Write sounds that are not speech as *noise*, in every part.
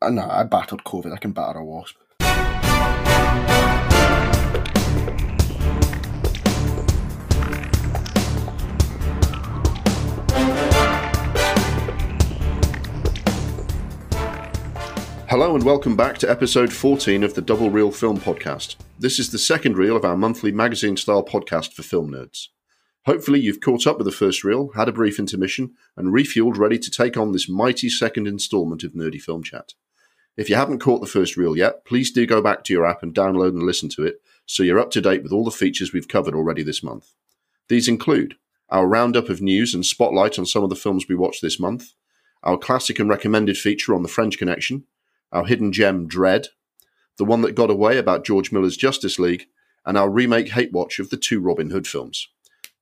Uh, no, I battled COVID. I can batter a wasp. Hello and welcome back to episode 14 of the Double Reel Film Podcast. This is the second reel of our monthly magazine style podcast for film nerds. Hopefully, you've caught up with the first reel, had a brief intermission, and refueled ready to take on this mighty second installment of Nerdy Film Chat. If you haven't caught the first reel yet, please do go back to your app and download and listen to it so you're up to date with all the features we've covered already this month. These include our roundup of news and spotlight on some of the films we watched this month, our classic and recommended feature on the French Connection, our hidden gem Dredd, the one that got away about George Miller's Justice League, and our remake Hate Watch of the two Robin Hood films.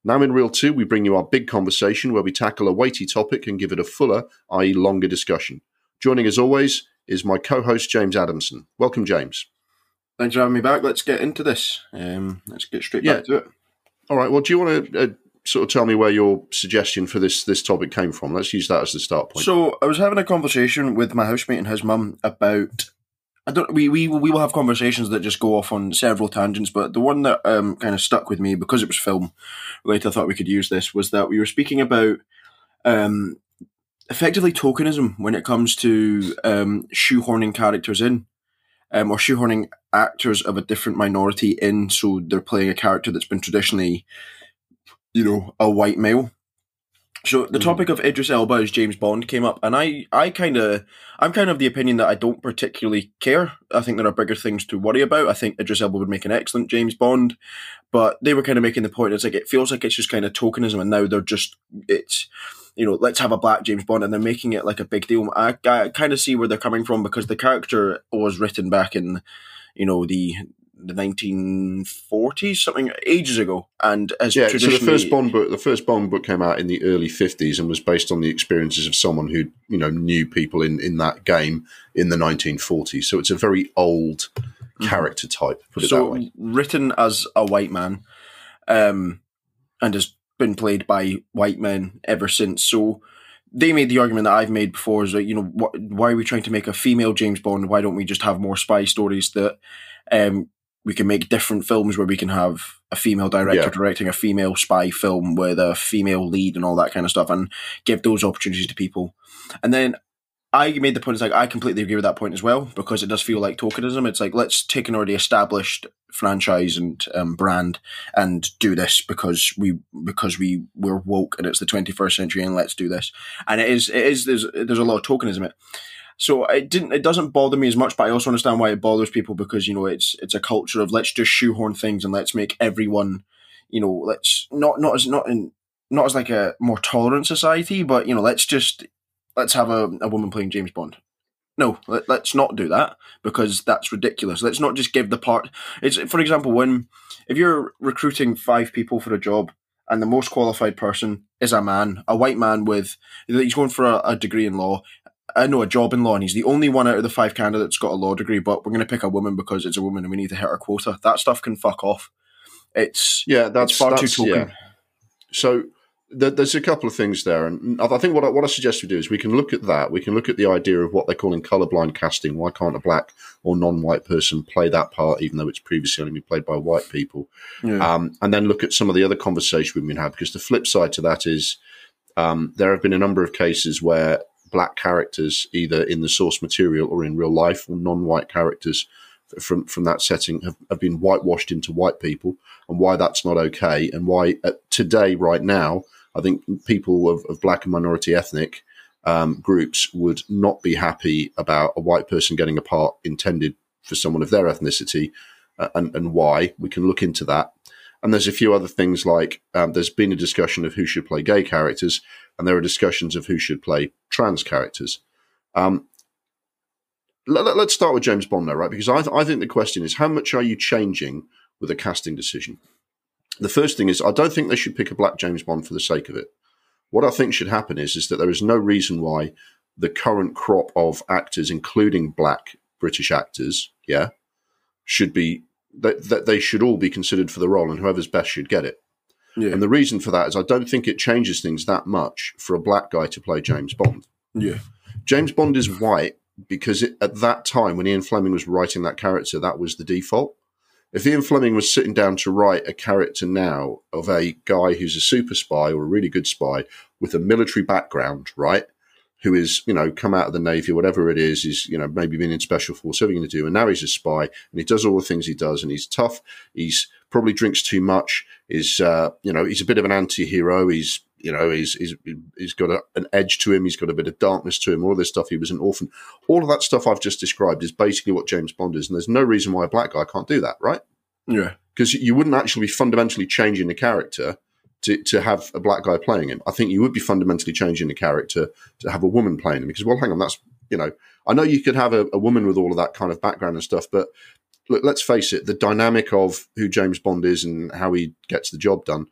Now in Reel 2, we bring you our big conversation where we tackle a weighty topic and give it a fuller, i.e., longer discussion. Joining as always is my co host James Adamson. Welcome, James. Thanks for having me back. Let's get into this. Um, let's get straight Yeah. back to it. All right, well, do you want to uh, sort of tell me where your suggestion for this, this topic came from? Let's use that as the start point. So I was having a conversation with my housemate and his mum about. I don't. We, we we will have conversations that just go off on several tangents, but the one that um, kind of stuck with me because it was film related, I thought we could use this was that we were speaking about um, effectively tokenism when it comes to um, shoehorning characters in, um, or shoehorning actors of a different minority in, so they're playing a character that's been traditionally, you know, a white male. So the Mhm. topic of Idris Elba as James Bond came up, and I, I kind of, I'm kind of the opinion that I don't particularly care. I think there are bigger things to worry about. I think Idris Elba would make an excellent James Bond, but they were kind of making the point. It's like it feels like it's just kind of tokenism, and now they're just it's, you know, let's have a black James Bond, and they're making it like a big deal. I, I kind of see where they're coming from because the character was written back in, you know, the the 1940s, something ages ago, and as yeah, so the first Bond book, the first Bond book came out in the early fifties and was based on the experiences of someone who you know knew people in in that game in the nineteen forties. So it's a very old character type. Put it that way. written as a white man, um, and has been played by white men ever since. So they made the argument that I've made before is that you know what, why are we trying to make a female James Bond? Why don't we just have more spy stories that um, we can make different films where we can have a female director Yeah. directing a female spy film with a female lead and all that kind of stuff, and give those opportunities to people. And then I made the point. It's like I completely agree with that point as well because it does feel like tokenism. It's like let's take an already established franchise and um, brand and do this because we because we we're woke and it's the 21st century and let's do this. And it is it is there's there's a lot of tokenism. It. So it didn't it doesn't bother me as much, but I also understand why it bothers people because you know it's it's a culture of let's just shoehorn things and let's make everyone you know let's not not as not in not as like a more tolerant society, but you know let's just let's have a, a woman playing James Bond. No, let, let's not do that because that's ridiculous. Let's not just give the part. It's for example, when if you're recruiting five people for a job and the most qualified person is a man, a white man with he's going for a, a degree in law. Uh, I know a job in law, and he's the only one out of the five candidates got a law degree. But we're going to pick a woman because it's a woman, and we need to hit our quota. That stuff can fuck off. It's Yeah, that's far that's, too token. yeah. So there's a couple of things there, and I I think what I, what I suggest we do is we can look at that. We can look at the idea of what they're calling colorblind casting. Why can't a black or non-white person play that part, even though it's previously only been played by white people? Yeah. Um, and then look at some of the other conversation we've been having, Because the flip side to that is um, there have been a number of cases where black characters, either in the source material or in real life, or non-white characters from from that setting, have, have been whitewashed into white people, and why that's not okay, and why uh, today, right now, I think people of, of black and minority ethnic um, groups would not be happy about a white person getting a part intended for someone of their ethnicity, uh, and, and why. We can look into that. And there's a few other things like um, there's been a discussion of who should play gay characters, and there are discussions of who should play trans characters. Um, let, us start with James Bond, though, right? Because I, th- I think the question is how much are you changing with a casting decision? The first thing is I don't think they should pick a black James Bond for the sake of it. What I think should happen is is that there is no reason why the current crop of actors, including black British actors, yeah, should be that, that they should all be considered for the role, and whoever's best should get it. Yeah. And the reason for that is I don't think it changes things that much for a black guy to play James Bond. yeah. James Bond is white because it, at that time when Ian Fleming was writing that character, that was the default. If Ian Fleming was sitting down to write a character now of a guy who's a super spy or a really good spy with a military background, right? Who is, you know, come out of the Navy, whatever it is, is, you know, maybe been in special force, whatever going to do. And now he's a spy and he does all the things he does and he's tough. He's probably drinks too much. Is, uh, you know, he's a bit of an anti hero. He's, you know, he's, he's, he's got a, an edge to him. He's got a bit of darkness to him. All this stuff. He was an orphan. All of that stuff I've just described is basically what James Bond is. And there's no reason why a black guy can't do that, right? Yeah. Because you wouldn't actually be fundamentally changing the character to, to have a black guy playing him. I think you would be fundamentally changing the character to have a woman playing him. Because, well, hang on, that's, you know, I know you could have a, a woman with all of that kind of background and stuff, but look, let's face it, the dynamic of who James Bond is and how he gets the job done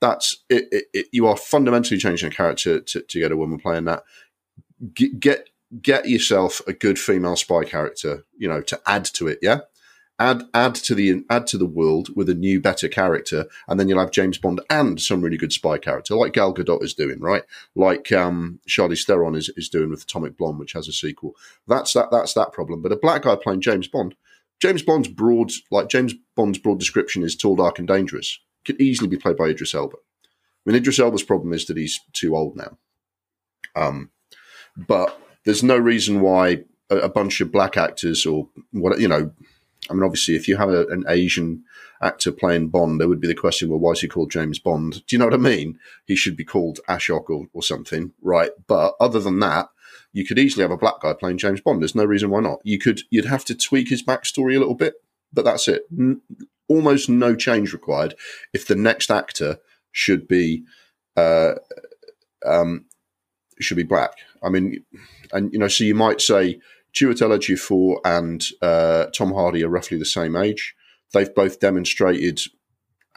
that's it, it, it, you are fundamentally changing a character to, to get a woman playing that. Get, get get yourself a good female spy character, you know, to add to it. Yeah, add add to the add to the world with a new, better character, and then you'll have James Bond and some really good spy character, like Gal Gadot is doing, right? Like um, Charlize Theron is, is doing with Atomic Blonde, which has a sequel. That's that that's that problem. But a black guy playing James Bond, James Bond's broad, like James Bond's broad description is tall, dark, and dangerous could easily be played by Idris Elba. I mean, Idris Elba's problem is that he's too old now. Um, but there's no reason why a, a, bunch of black actors or what you know. I mean, obviously, if you have a, an Asian actor playing Bond, there would be the question: Well, why is he called James Bond? Do you know what I mean? He should be called Ashok or, or something, right? But other than that, you could easily have a black guy playing James Bond. There's no reason why not. You could. You'd have to tweak his backstory a little bit, but that's it almost no change required if the next actor should be uh, um, should be black. I mean, and you know, so you might say Chiwetel Ejiofor and uh, Tom Hardy are roughly the same age. They've both demonstrated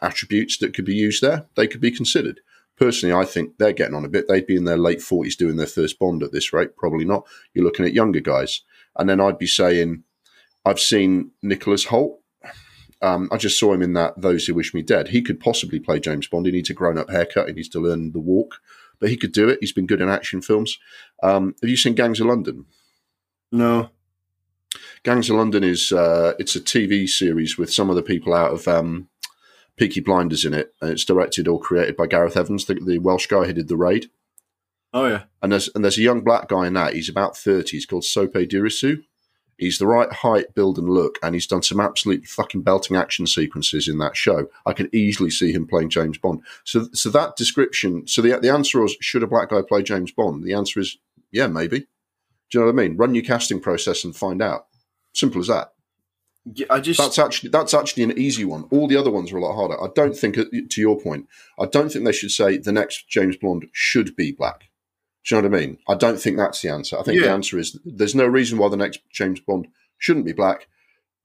attributes that could be used there. They could be considered. Personally, I think they're getting on a bit. They'd be in their late forties doing their first Bond at this rate. Probably not. You're looking at younger guys, and then I'd be saying, I've seen Nicholas Hoult um, I just saw him in that Those Who Wish Me Dead. He could possibly play James Bond. He needs a grown up haircut. He needs to learn the walk, but he could do it. He's been good in action films. Um, have you seen Gangs of London? No. Gangs of London is uh, it's a TV series with some of the people out of um, Peaky Blinders in it, and it's directed or created by Gareth Evans, the, the Welsh guy who did the raid. Oh yeah, and there's and there's a young black guy in that. He's about thirty. He's called Sope Dirisu He's the right height, build, and look, and he's done some absolutely fucking belting action sequences in that show. I can easily see him playing James Bond. So, so that description. So the the answer was, should a black guy play James Bond? The answer is, yeah, maybe. Do you know what I mean? Run your casting process and find out. Simple as that. Yeah, I just that's actually that's actually an easy one. All the other ones are a lot harder. I don't think, uh, to your point, I don't think they should say the next James Bond should be black. Do you know what I mean? I don't think that's the answer. I think yeah. the answer is there's no reason why the next James Bond shouldn't be black.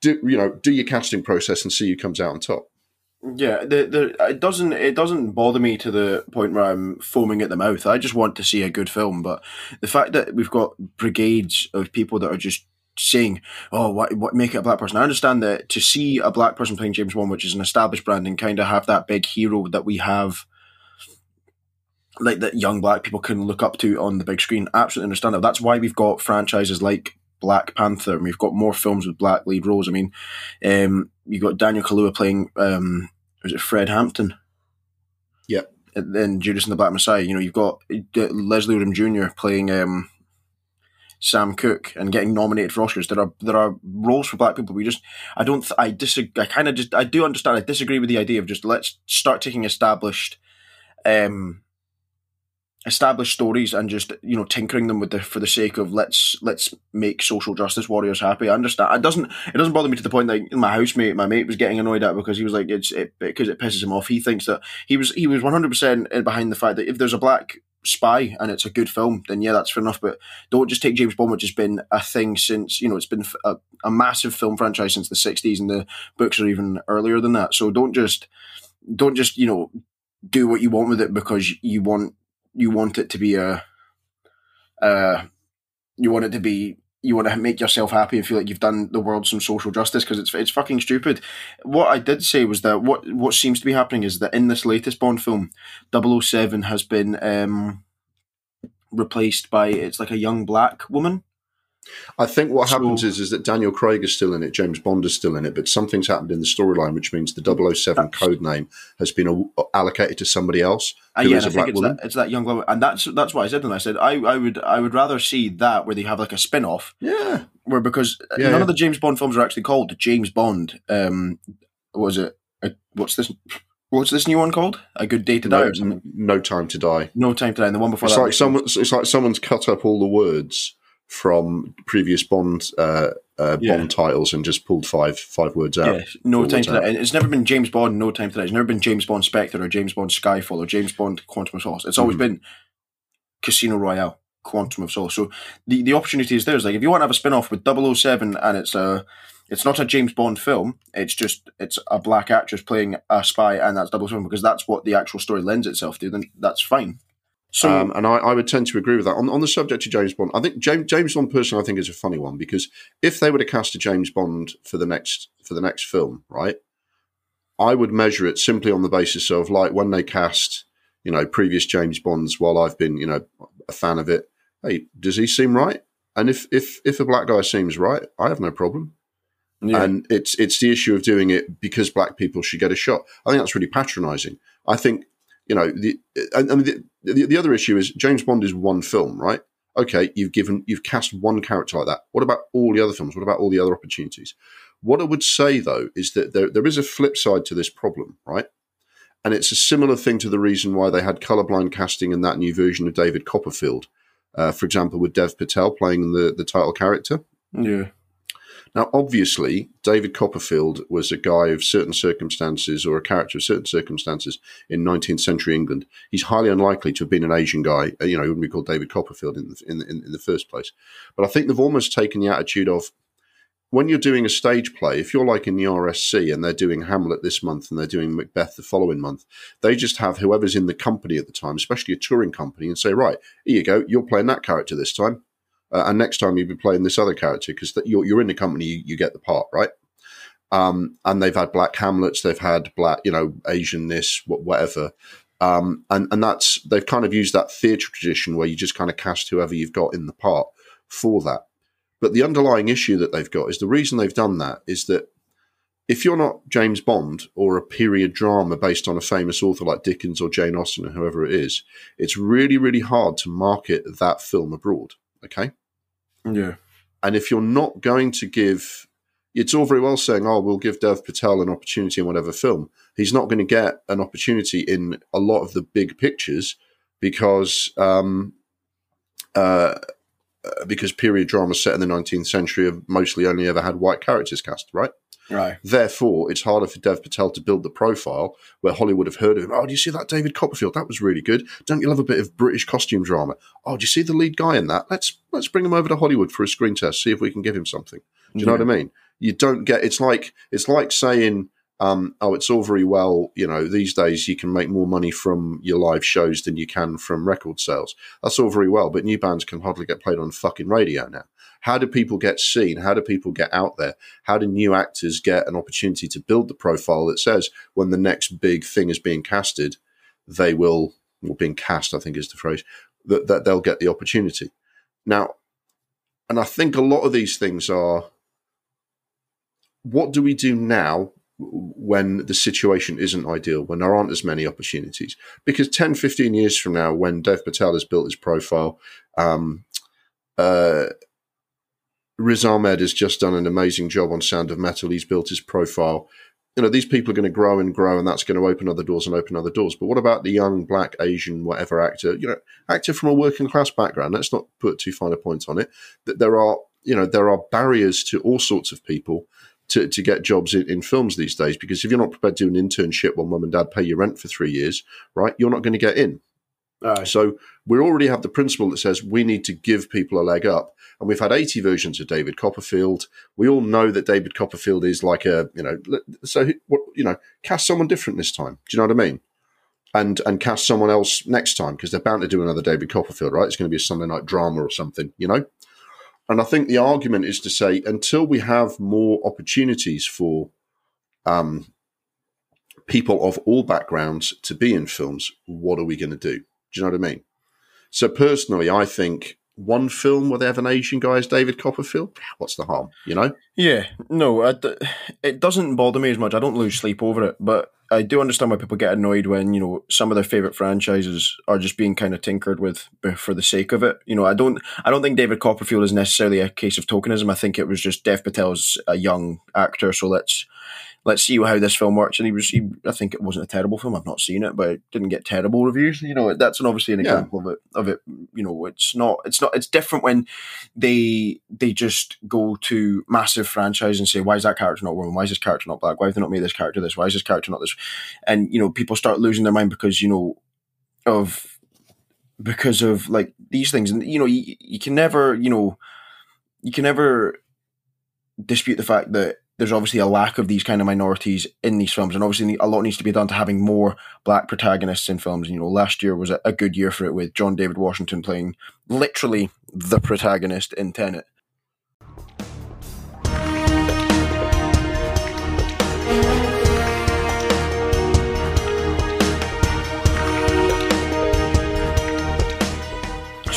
Do you know? Do your casting process and see who comes out on top. Yeah, the, the, it doesn't it doesn't bother me to the point where I'm foaming at the mouth. I just want to see a good film. But the fact that we've got brigades of people that are just saying, "Oh, what, what make it a black person?" I understand that to see a black person playing James Bond, which is an established brand, and kind of have that big hero that we have like that young black people can look up to on the big screen. Absolutely understand that. That's why we've got franchises like Black Panther, and we've got more films with black lead roles. I mean, um, you've got Daniel Kaluuya playing, um, was it Fred Hampton? Yep. And then Judas and the Black Messiah. You know, you've got uh, Leslie Odom Jr. playing um, Sam Cooke and getting nominated for Oscars. There are there are roles for black people. We just I don't I disagree. I kind of just I do understand. I disagree with the idea of just let's start taking established um established stories and just you know tinkering them with the for the sake of let's let's make social justice warriors happy. I understand. It doesn't it doesn't bother me to the point that my housemate, my mate, was getting annoyed at because he was like it's it because it pisses him off. He thinks that he was he was one hundred percent behind the fact that if there's a black spy and it's a good film, then yeah, that's fair enough. But don't just take James Bond, which has been a thing since you know it's been a, a massive film franchise since the '60s, and the books are even earlier than that. So don't just don't just you know do what you want with it because you want you want it to be a, uh, you want it to be you want to make yourself happy and feel like you've done the world some social justice because it's it's fucking stupid. What I did say was that what what seems to be happening is that in this latest Bond film, 007 has been um, replaced by it's like a young black woman. I think what happens is is that Daniel Craig is still in it, James Bond is still in it, but something's happened in the storyline, which means the 007 code name has been a- allocated to somebody else Uh, who yeah, is and a I think black it's woman. that, it's that young woman, and that's that's what I said them. I said I, I would I would rather see that where they have like a spin off Yeah, where because Yeah, none yeah. of the James Bond films are actually called James Bond. Um, what was it? Uh, what's this? What's this new one called? A Good Day to Die no, no time to die. No Time to Die. And the one before It's that. like someone. It's like someone's cut up all the words from previous Bond uh, uh, Yeah. Bond titles and just pulled five five words out. Yeah, No Time out. Die. It's never been James Bond, No Time to Die. It's never been James Bond Spectre or James Bond Skyfall or James Bond Quantum of Solace. It's always Mhm. been Casino Royale, Quantum of Solace. So the, the opportunity is there. It's like if you want to have a spin off with 007 and it's a it's not a James Bond film, it's just it's a black actress playing a spy and that's 007 because that's what the actual story lends itself to, then that's fine. So um, and I, I would tend to agree with that. On, on the subject of James Bond, I think James, James Bond personally, I think is a funny one because if they were to cast a James Bond for the next for the next film, right, I would measure it simply on the basis of like when they cast, you know, previous James Bonds. While I've been, you know, a fan of it, hey, does he seem right? And if if if a black guy seems right, I have no problem. yeah. And it's it's the issue of doing it because black people should get a shot. I think that's really patronising. I think you know the and, and the, the the other issue is James Bond is one film, right? Okay, you've given you've cast one character like that. What about all the other films? What about all the other opportunities? What I would say though is that there there is a flip side to this problem, right? And it's a similar thing to the reason why they had colorblind casting in that new version of David Copperfield. Uh, for example, with Dev Patel playing the, the title character. yeah. Now, obviously, David Copperfield was a guy of certain circumstances or a character of certain circumstances in 19th century England. He's highly unlikely to have been an Asian guy. uh, You know, he wouldn't be called David Copperfield in the, in, the, in the first place. But I think they've almost taken the attitude of when you're doing a stage play, if you're like in the RSC and they're doing Hamlet this month and they're doing Macbeth the following month, they just have whoever's in the company at the time, especially a touring company, and say, right, here you go, you're playing that character this time. Uh, and next time you'll be playing this other character because you're, you're in the company, you, you get the part, right? Um, and they've had black Hamlets, they've had black, you know, Asian this, whatever. Um, and, and that's, they've kind of used that theatre tradition where you just kind of cast whoever you've got in the part for that. But the underlying issue that they've got is the reason they've done that is that if you're not James Bond or a period drama based on a famous author like Dickens or Jane Austen or whoever it is, it's really, really hard to market that film abroad. Okay. Yeah. And if you're not going to give, it's all very well saying, oh, we'll give Dev Patel an opportunity in whatever film. He's not going to get an opportunity in a lot of the big pictures because um, uh, uh, because period dramas set in the 19th century have mostly only ever had white characters cast, right? Right. Therefore, it's harder for Dev Patel to build the profile where Hollywood have heard of him. Oh, do you see that David Copperfield? That was really good. Don't you love a bit of British costume drama? Oh, do you see the lead guy in that? Let's let's bring him over to Hollywood for a screen test, see if we can give him something. Do you know what I mean? You don't get it's like it's like saying, um, oh, it's all very well, you know, these days you can make more money from your live shows than you can from record sales. That's all very well, but new bands can hardly get played on fucking radio now. How do people get seen? How do people get out there? How do new actors get an opportunity to build the profile that says when the next big thing is being casted, they will, or being cast, I think is the phrase, that, that they'll get the opportunity. Now, and I think a lot of these things are what do we do now when the situation isn't ideal, when there aren't as many opportunities? Because 10, 15 years from now, when Dev Patel has built his profile, um, uh, Riz Ahmed has just done an amazing job on Sound of Metal. He's built his profile. You know, these people are going to grow and grow, and that's going to open other doors and open other doors. But what about the young black, Asian, whatever actor? You know, actor from a working class background. Let's not put too fine a point on it. That there are, you know, there are barriers to all sorts of people to, to get jobs in, in films these days. Because if you're not prepared to do an internship while mum and dad pay your rent for three years, right, you're not going to get in. Aye. So we already have the principle that says we need to give people a leg up. And we've had 80 versions of David Copperfield. We all know that David Copperfield is like a, you know, so, you know, cast someone different this time. Do you know what I mean? And and cast someone else next time because they're bound to do another David Copperfield, right? It's going to be a Sunday night drama or something, you know? And I think the argument is to say until we have more opportunities for um, people of all backgrounds to be in films, what are we going to do? Do you know what I mean? So personally, I think one film where they have an Asian guy as David Copperfield. What's the harm, you know? Yeah, no, it doesn't bother me as much. I don't lose sleep over it, but I do understand why people get annoyed when you know some of their favorite franchises are just being kind of tinkered with for the sake of it. You know, I don't, I don't think David Copperfield is necessarily a case of tokenism. I think it was just Dev Patel's a young actor, so let's let's see how this film works. And he was, he, I think it wasn't a terrible film. I've not seen it, but it didn't get terrible reviews. You know, that's an, obviously an example yeah. of it. Of it, you know, it's not, it's not, it's different when they they just go to massive franchise and say, why is that character not woman? Why is this character not black? Why have they not made this character this? Why is this character not this? And you know, people start losing their mind because you know of because of like these things, and you know, you, you can never, you know, you can never dispute the fact that there's obviously a lack of these kind of minorities in these films, and obviously a lot needs to be done to having more black protagonists in films. And You know, last year was a, good year for it with John David Washington playing literally the protagonist in Tenet.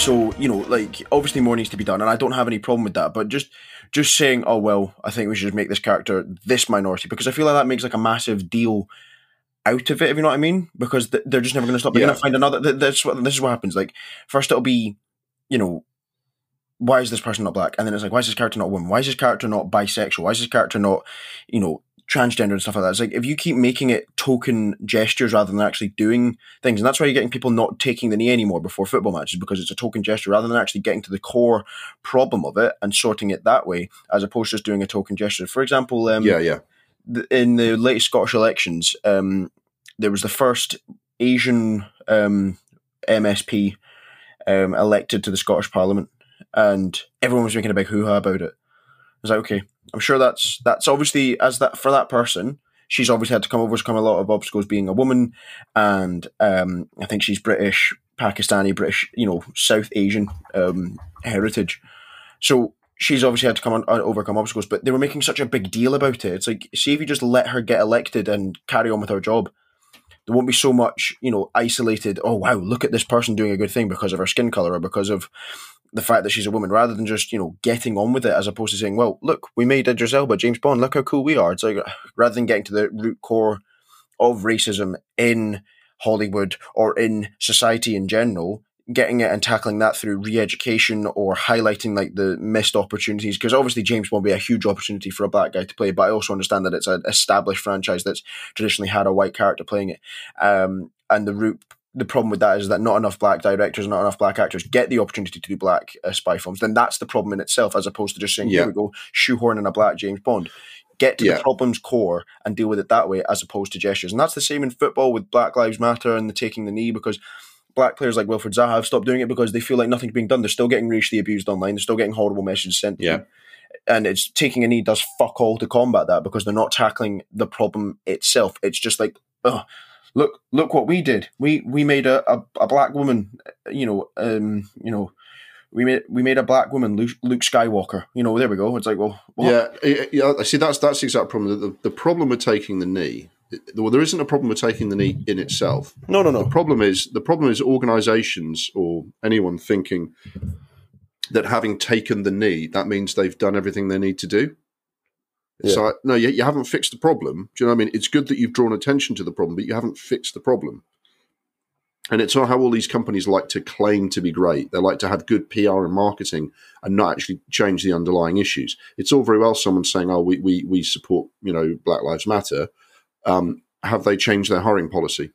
So you know, like obviously more needs to be done, and I don't have any problem with that. But just just saying, oh well, I think we should just make this character this minority because I feel like that makes like a massive deal out of it. If you know what I mean, because they're just never going to stop. They're yeah. going to find another. This what this is what happens. Like first it'll be, you know, why is this person not black? And then it's like, why is this character not a woman? Why is this character not bisexual? Why is this character not, you know, transgender and stuff like that. It's like if you keep making it token gestures rather than actually doing things, and that's why you're getting people not taking the knee anymore before football matches because it's a token gesture rather than actually getting to the core problem of it and sorting it that way, as opposed to just doing a token gesture. For example, um, yeah, yeah, in the latest Scottish elections, um, there was the first Asian um, MSP um, elected to the Scottish Parliament, and everyone was making a big hoo ha about it. I was like, okay, I'm sure that's that's obviously as that for that person. She's obviously had to come overcome a lot of obstacles being a woman, and um, I think she's British, Pakistani, British, you know, South Asian um, heritage. So she's obviously had to come on, uh, overcome obstacles, but they were making such a big deal about it. It's like, see if you just let her get elected and carry on with her job, there won't be so much, you know, isolated. Oh wow, look at this person doing a good thing because of her skin color or because of the fact that she's a woman rather than just you know getting on with it as opposed to saying well look we made Idris Elba James Bond look how cool we are. It's like rather than getting to the root core of racism in Hollywood or in society in general getting it and tackling that through re-education or highlighting like the missed opportunities because obviously James Bond be a huge opportunity for a black guy to play but I also understand that it's an established franchise that's traditionally had a white character playing it um, and the root the problem with that is that not enough black directors, not enough black actors get the opportunity to do black uh, spy films. Then that's the problem in itself, as opposed to just saying, yeah. "Here we go, shoehorn in a black James Bond." Get to yeah. the problem's core and deal with it that way, as opposed to gestures. And that's the same in football with Black Lives Matter and the taking the knee because black players like Wilfried Zaha have stopped doing it because they feel like nothing's being done. They're still getting racially abused online. They're still getting horrible messages sent. Yeah. Them. And it's taking a knee does fuck all to combat that because they're not tackling the problem itself. It's just like, oh, look look what we did. We we made a, a, a black woman, you know, um, you know, we made we made a black woman Luke, Luke Skywalker. You know, there we go. It's like, well, what? yeah, yeah. I see. That's that's the exact problem. The, the problem with taking the knee. Well, there isn't a problem with taking the knee in itself. No, no, no. The problem is the problem is organisations or anyone thinking that having taken the knee, that means they've done everything they need to do. It's yeah. like, no, you, you haven't fixed the problem. Do you know what I mean? It's good that you've drawn attention to the problem, but you haven't fixed the problem. And it's not how all these companies like to claim to be great. They like to have good PR and marketing and not actually change the underlying issues. It's all very well someone saying, oh, we, we, we support, you know, Black Lives Matter. Um, have they changed their hiring policy?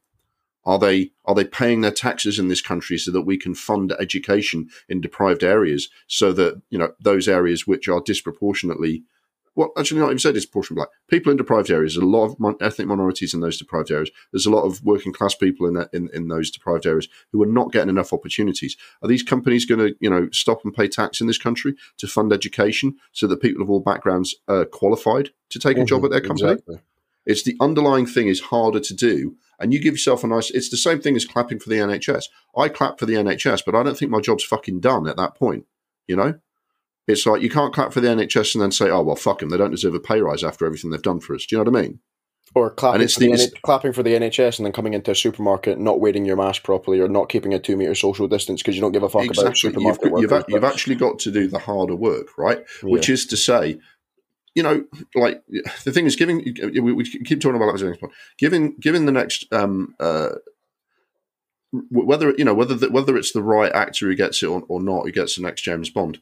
Are they are they paying their taxes in this country so that we can fund education in deprived areas so that you know those areas which are disproportionately well, actually, not even said it's portion black. People in deprived areas. There's a lot of mon- ethnic minorities in those deprived areas. There's a lot of working class people in, that, in in those deprived areas who are not getting enough opportunities. Are these companies going to, you know, stop and pay tax in this country to fund education so that people of all backgrounds are qualified to take mm-hmm, a job at their company? Exactly. It's the underlying thing is harder to do, and you give yourself a nice. It's the same thing as clapping for the NHS. I clap for the NHS, but I don't think my job's fucking done at that point. You know. It's like you can't clap for the NHS and then say, "Oh well, fuck them. They don't deserve a pay rise after everything they've done for us." Do you know what I mean? Or clapping for, the, clapping for the NHS and then coming into a supermarket, not wearing your mask properly, or not keeping a two meter social distance because you don't give a fuck exactly. about supermarket you've, workers. You've, you've, actually got to do the harder work, right? Yeah. Which is to say, you know, like the thing is, giving we, keep talking about James Bond, giving giving the next um, uh, whether you know whether the, whether it's the right actor who gets it or, or not who gets the next James Bond.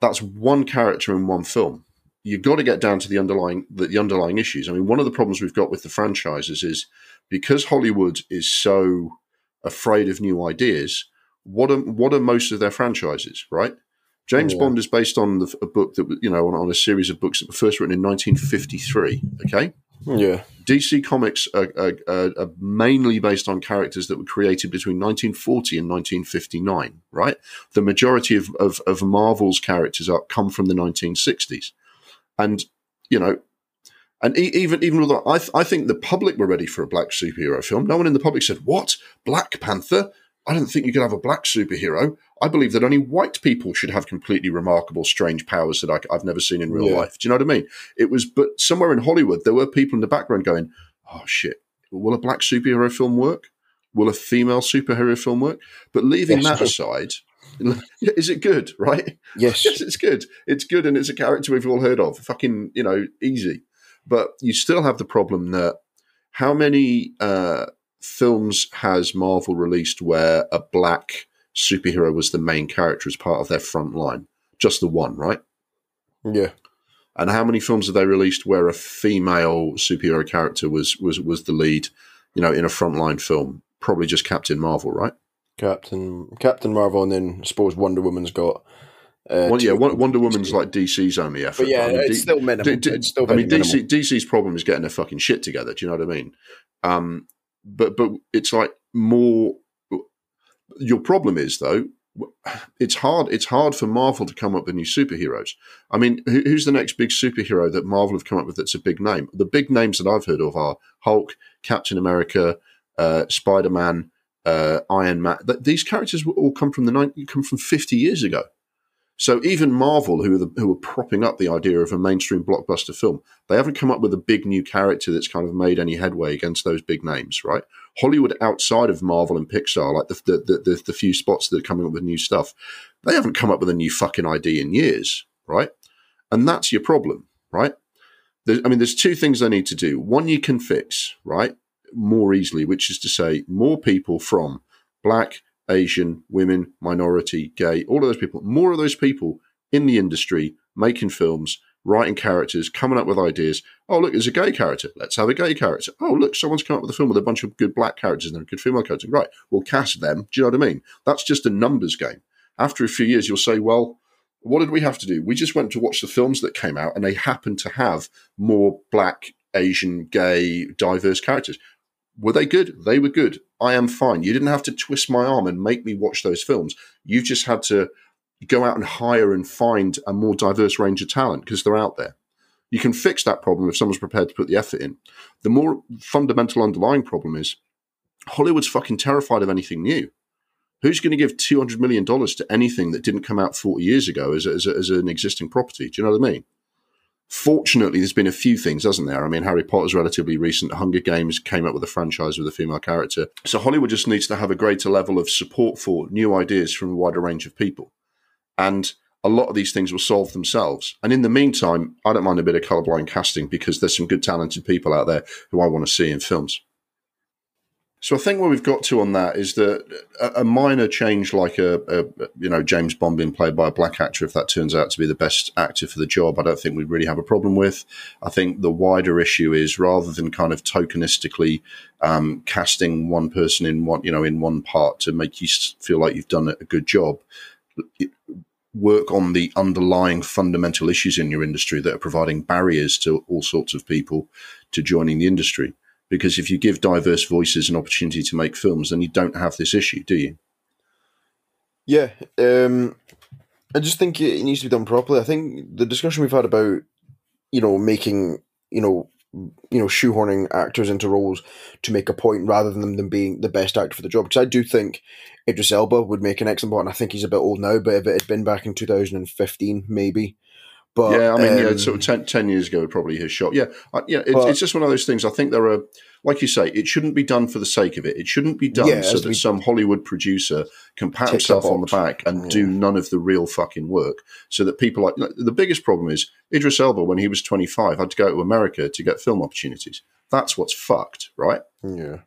That's one character in one film. You've got to get down to the underlying the, the underlying issues. I mean, one of the problems we've got with the franchises is because Hollywood is so afraid of new ideas. What are what are most of their franchises, right? James yeah. Bond is based on the, a book that you know on, on, a series of books that were first written in 1953. Okay. Yeah. DC Comics are, are, are, mainly based on characters that were created between 1940 and 1959. Right. The majority of, of, of Marvel's characters are come from the 1960s, and you know. And even even although I, th- I think the public were ready for a black superhero film, no one in the public said, "What Black Panther? I don't think you could have a black superhero. I believe that only white people should have completely remarkable, strange powers that I, have never seen in real yeah. life. Do you know what I mean? It was, but somewhere in Hollywood, there were people in the background going, "Oh shit, will a black superhero film work? Will a female superhero film work?" But leaving yes, that *laughs* aside, *laughs* is it good? Right? Yes. *laughs* yes, it's good. It's good, and it's a character we've all heard of. Fucking, you know, easy. But you still have the problem that how many uh, films has Marvel released where a black superhero was the main character as part of their front line? Just the one, right? Yeah. And how many films have they released where a female superhero character was was was the lead, you know, in a frontline film? Probably just Captain Marvel, right? Captain Captain Marvel, and then I suppose Wonder Woman's got. Uh, well, yeah, Wonder Woman's like DC's only effort. But yeah, I mean, it's, D- still minimal. D- D- it's still I mean, DC, DC's problem is getting their fucking shit together. Do you know what I mean? Um, but but it's like more. Your problem is though, *sighs* it's hard. It's hard for Marvel to come up with new superheroes. I mean, who's the next big superhero that Marvel have come up with that's a big name? The big names that I've heard of are Hulk, Captain America, uh, Spider Man, uh, Iron Man. These characters all come from the 90, come from fifty years ago. So even Marvel, who are the, who are propping up the idea of a mainstream blockbuster film, they haven't come up with a big new character that's kind of made any headway against those big names, right? Hollywood outside of Marvel and Pixar, like the the, the, the few spots that are coming up with new stuff, they haven't come up with a new fucking idea in years, right? And that's your problem, right? There's, I mean, there's two things they need to do. One you can fix, right, more easily, which is to say more people from black, Asian, women, minority, gay, all of those people, more of those people in the industry making films, writing characters, coming up with ideas. Oh, look, there's a gay character. Let's have a gay character. Oh, look, someone's come up with a film with a bunch of good black characters and a good female character. Right, we'll cast them. Do you know what I mean? That's just a numbers game. After a few years, you'll say, well, what did we have to do? We just went to watch the films that came out and they happened to have more black, Asian, gay, diverse characters. Were they good? They were good. I am fine. You didn't have to twist my arm and make me watch those films. You've just had to go out and hire and find a more diverse range of talent because they're out there. You can fix that problem if someone's prepared to put the effort in. The more fundamental underlying problem is Hollywood's fucking terrified of anything new. Who's going to give $200 million to anything that didn't come out 40 years ago as, a, as, a, as an existing property? Do you know what I mean? Fortunately, there's been a few things, hasn't there? I mean, Harry Potter's relatively recent. Hunger Games came up with a franchise with a female character. So Hollywood just needs to have a greater level of support for new ideas from a wider range of people. And a lot of these things will solve themselves. And in the meantime, I don't mind a bit of colorblind casting because there's some good, talented people out there who I want to see in films. So I think what we've got to on that is that a, minor change, like a, a, you know James Bond being played by a black actor, if that turns out to be the best actor for the job, I don't think we really have a problem with. I think the wider issue is rather than kind of tokenistically um, casting one person in one you know in one part to make you feel like you've done a good job. work on the underlying fundamental issues in your industry that are providing barriers to all sorts of people to joining the industry. Because if you give diverse voices an opportunity to make films, then you don't have this issue, do you? Yeah, um, I just think it needs to be done properly. I think the discussion we've had about, you know, making, you know, you know, shoehorning actors into roles to make a point rather than them being the best actor for the job. Because I do think Idris Elba would make an excellent Bond. I think he's a bit old now, but if it had been back in 2015, maybe But yeah, I mean, yeah, um, sort of 10, 10 years ago, probably his shot. Yeah, I, yeah, it's, But- it's just one of those things. I think there are, like you say, it shouldn't be done for the sake of it. It shouldn't be done Yeah, so that some Hollywood producer can pat himself on the back and Yeah. do none of the real fucking work. So that people like the biggest problem is Idris Elba when he was twenty five had to go to America to get film opportunities. That's what's fucked, right? yeah.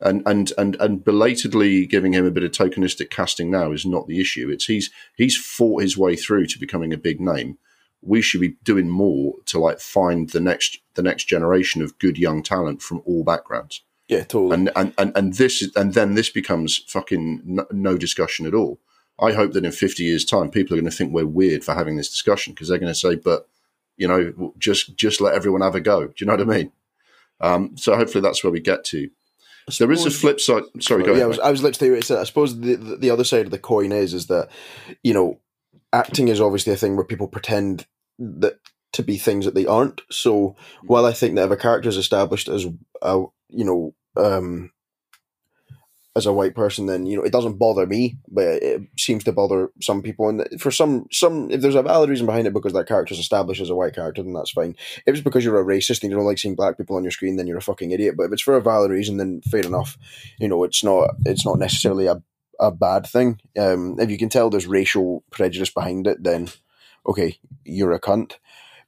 and and and and belatedly giving him a bit of tokenistic casting now is not the issue. It's he's he's fought his way through to becoming a big name. We should be doing more to like find the next the next generation of good young talent from all backgrounds. Yeah, totally. And and and, and this is, and then this becomes fucking no, no discussion at all. I hope that in 50 years time people are going to think we're weird for having this discussion because they're going to say but you know just just let everyone have a go. Do you know what I mean? Um, so hopefully that's where we get to. There is a flip side. Sorry, go yeah, ahead. I was, I was literally. I suppose the, the the other side of the coin is is that you know, acting is obviously a thing where people pretend that to be things that they aren't. So while I think that if a character is established as a you know um, as a white person, then you know it doesn't bother me, but it seems to bother some people. And for some some if there's a valid reason behind it because that character is established as a white character, then that's fine. If it's because you're a racist and you don't like seeing black people on your screen, then you're a fucking idiot. But if it's for a valid reason, then fair enough. You know, it's not it's not necessarily a a bad thing. Um, if you can tell there's racial prejudice behind it, then okay, you're a cunt.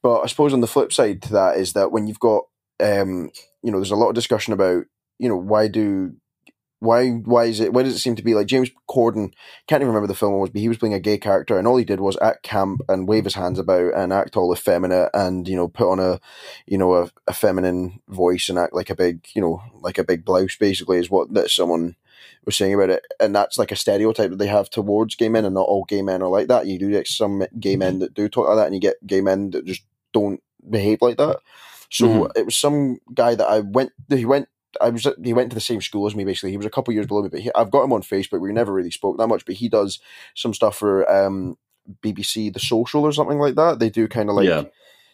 But I suppose on the flip side to that is that when you've got um, you know, there's a lot of discussion about you know why do why why is it why does it seem to be like James Corden can't even remember the film was but he was playing a gay character and all he did was act camp and wave his hands about and act all effeminate and you know put on a you know a, a feminine voice and act like a big you know like a big blouse basically is what that someone was saying about it and that's like a stereotype that they have towards gay men and not all gay men are like that you do get some gay men that do talk like that and you get gay men that just don't behave like that so Mhm. it was some guy that I went he went I was he went to the same school as me basically. He was a couple years below me, but he, I've got him on Facebook. We never really spoke that much, but he does some stuff for um, BBC The Social or something like that. They do kind of like Yeah.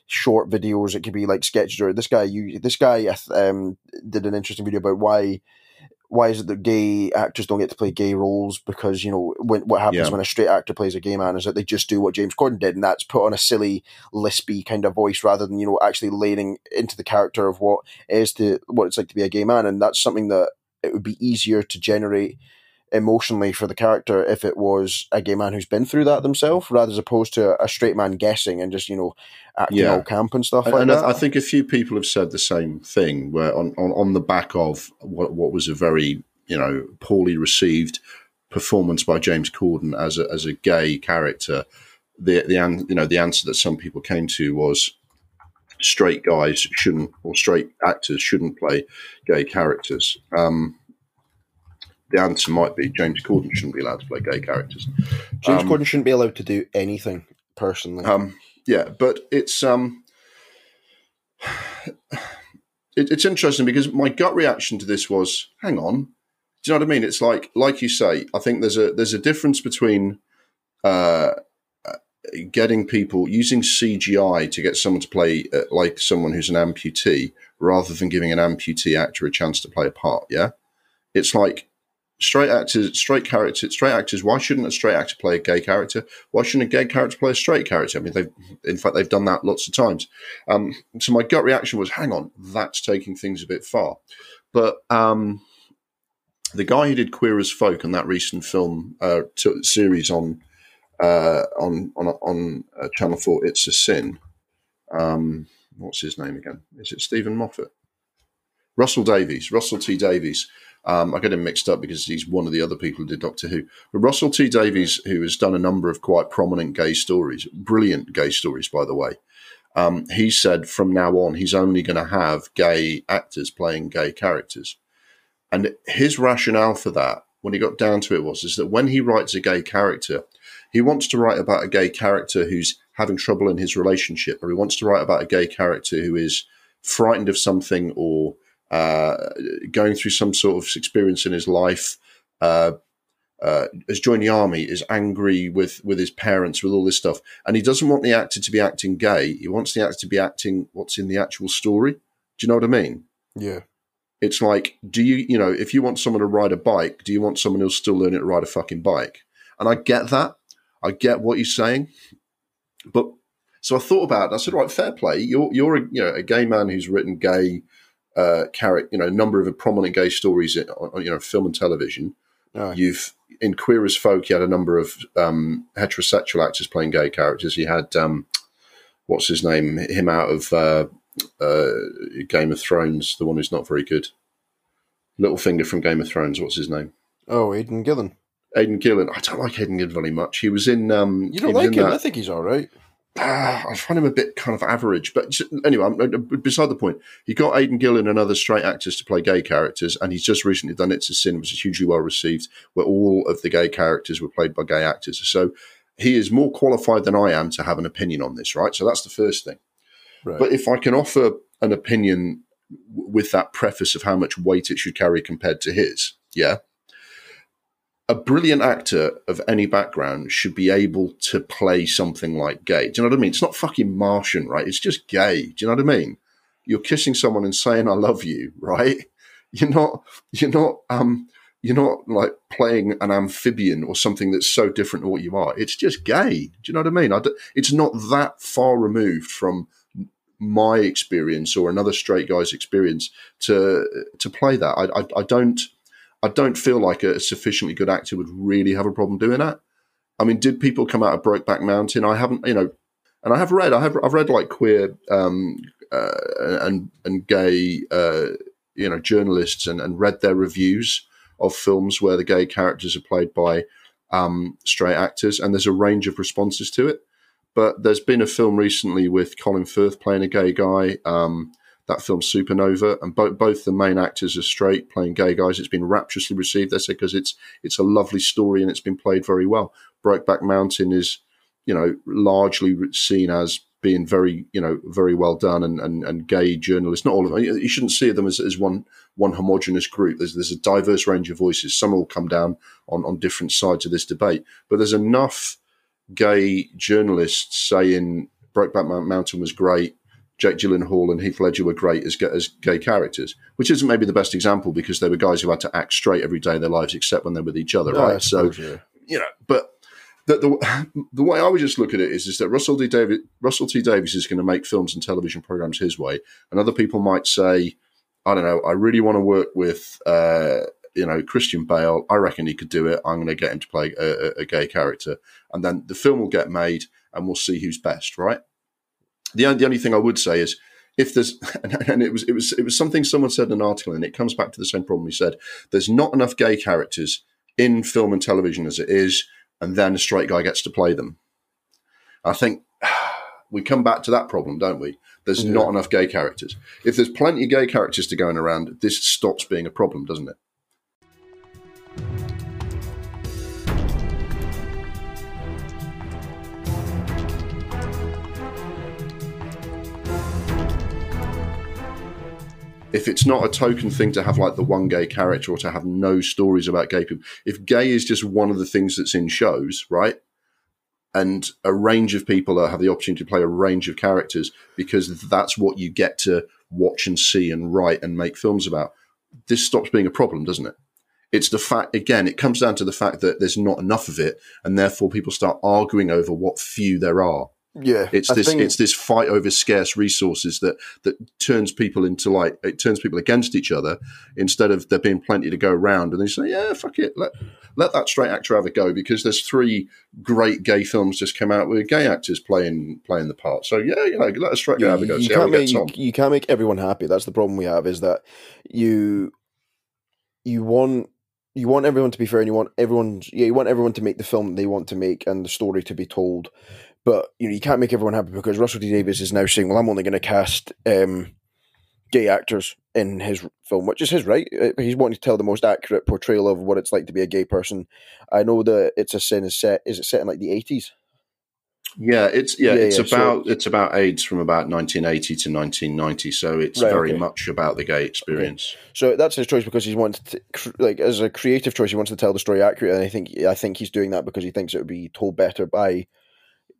short videos. It could be like sketches or this guy. You this guy um, did an interesting video about why why is it that gay actors don't get to play gay roles because you know when, what happens Yeah. when a straight actor plays a gay man is that they just do what James Corden did and that's put on a silly lispy kind of voice rather than you know actually laying into the character of what is to what it's like to be a gay man and that's something that it would be easier to generate emotionally for the character if it was a gay man who's been through that themselves rather as opposed to a straight man guessing and just you know acting Yeah. all camp and stuff And, like and that I, I think a few people have said the same thing, where on, on, on the back of what, what was a very you know poorly received performance by James Corden as a, as a gay character, the the you know the answer that some people came to was straight guys shouldn't or straight actors shouldn't play gay characters. Um, the answer might be James Corden shouldn't be allowed to play gay characters. James um, Corden shouldn't be allowed to do anything personally Um, yeah, but it's um, it, it's interesting because my gut reaction to this was, hang on, do you know what I mean? It's like, like you say, I think there's a there's a difference between uh, getting people using CGI to get someone to play uh, like someone who's an amputee, rather than giving an amputee actor a chance to play a part. Yeah, it's like straight actors, straight characters, straight actors. Why shouldn't a straight actor play a gay character? Why shouldn't a gay character play a straight character? I mean, they've in fact they've done that lots of times. Um, so my gut reaction was, hang on, that's taking things a bit far. But um, the guy who did Queer as Folk and that recent film uh, t- series on uh, on on on uh, Channel Four, It's a Sin. Um, what's his name again? Is it Steven Moffat? Russell Davies, Russell T Davies. Um, I get him mixed up because he's one of the other people who did Doctor Who. But Russell T Davies, who has done a number of quite prominent gay stories, brilliant gay stories, by the way, um, he said from now on he's only going to have gay actors playing gay characters. And his rationale for that, when he got down to it, was is that when he writes a gay character, he wants to write about a gay character who's having trouble in his relationship, or he wants to write about a gay character who is frightened of something or uh, going through some sort of experience in his life, uh, uh, has joined the army, is angry with with his parents, with all this stuff, and he doesn't want the actor to be acting gay. He wants the actor to be acting what's in the actual story. Do you know what I mean? yeah It's like, do you, you know, if you want someone to ride a bike, do you want someone who's still learning to ride a fucking bike? And I get that. I get what you're saying. But So I thought about it. I said, right, fair play. You're you're a, you know a gay man who's written gay uh, character, you know, a number of prominent gay stories on you know film and television. You've in Queer as Folk, you had a number of um, heterosexual actors playing gay characters. You had um, what's his name? Him out of uh, uh, Game of Thrones, the one who's not very good. Littlefinger from Game of Thrones. What's his name? Oh, Aidan Gillen. Aidan Gillen. I don't like Aidan Gillen very much. He was in. Um, You don't like him? that- I think he's all right. Ah, I find him a bit kind of average. But anyway, I'm, uh, beside the point. He got Aidan Gillen and other straight actors to play gay characters, and he's just recently done It's a Sin, which is hugely well received, where all of the gay characters were played by gay actors. So he is more qualified than I am to have an opinion on this, right? So that's the first thing. Right. But if I can offer an opinion w- with that preface of how much weight it should carry compared to his, yeah. A brilliant actor of any background should be able to play something like gay. Do you know what I mean? It's not fucking Martian, right? It's just gay. Do you know what I mean? You're kissing someone and saying "I love you," *laughs* right? You're not. You're not. Um. You're not like playing an amphibian or something that's so different to what you are. It's just gay. Do you know what I mean? I it's not that far removed from my experience or another straight guy's experience to to play that. I, I, I don't I don't feel like a sufficiently good actor would really have a problem doing that. I mean, did people come out of Brokeback Mountain? I haven't, you know, and I have read, I have, I've read like queer um, uh, and and gay, uh, you know, journalists and, and read their reviews of films where the gay characters are played by um, straight actors, and there's a range of responses to it. But there's been a film recently with Colin Firth playing a gay guy. Um, that film Supernova, and both both the main actors are straight, playing gay guys. It's been rapturously received. They say because it's it's a lovely story and it's been played very well. Brokeback Mountain is, you know, largely seen as being very, you know, very well done and and, and gay journalists. Not all of them. You shouldn't see them as, as one one homogenous group. There's there's a diverse range of voices. Some will come down on on different sides of this debate, but there's enough gay journalists saying Brokeback Mountain was great. Jake Gyllenhaal and Heath Ledger were great as, as gay characters, which isn't maybe the best example because they were guys who had to act straight every day of their lives, except when they're with each other, I right? So yeah. you know, but the, the *laughs* the way I would just look at it is is that Russell D. David Russell T. Davies is going to make films and television programs his way, and other people might say, I don't know, I really want to work with. Uh, you know, Christian Bale, I reckon he could do it. I'm going to get him to play a, a, a gay character. And then the film will get made and we'll see who's best, right? The, only- the only thing I would say is if there's, *laughs* and it was, it was, it was something someone said in an article and it comes back to the same problem he said, there's not enough gay characters in film and television as it is, and then a straight guy gets to play them. I think *sighs* we come back to that problem, don't we? There's Yeah. not enough gay characters. If there's plenty of gay characters to going around, this stops being a problem, doesn't it? If it's not a token thing to have like the one gay character or to have no stories about gay people, if gay is just one of the things that's in shows, right? And a range of people have the opportunity to play a range of characters because that's what you get to watch and see and write and make films about. This stops being a problem, doesn't it? It's the fact, again, it comes down to the fact that there's not enough of it, and therefore people start arguing over what few there are. Yeah, It's I this think- it's this fight over scarce resources that that turns people into like it turns people against each other instead of there being plenty to go around and they say yeah fuck it let let that straight actor have a go because there's three great gay films just come out with gay actors playing playing the part so yeah you know let a straight guy have a go you see can't make gets you, you can't make everyone happy. That's the problem we have. Is that you you want you want everyone to be fair, and you want everyone yeah you want everyone to make the film they want to make and the story to be told. But you know you can't make everyone happy because Russell T Davies is now saying, "Well, I'm only going to cast um, gay actors in his film," which is his right. Uh, He's wanting to tell the most accurate portrayal of what it's like to be a gay person. I know that it's a sin is set. Is it set in like the eighties? yeah it's yeah, Yeah, it's yeah, so- about it's about AIDS from about 1980 to 1990 so it's Right, very okay. much about the gay experience So that's his choice because he wants to, like as a creative choice, he wants to tell the story accurately. And I think I think he's doing that because he thinks it would be told better by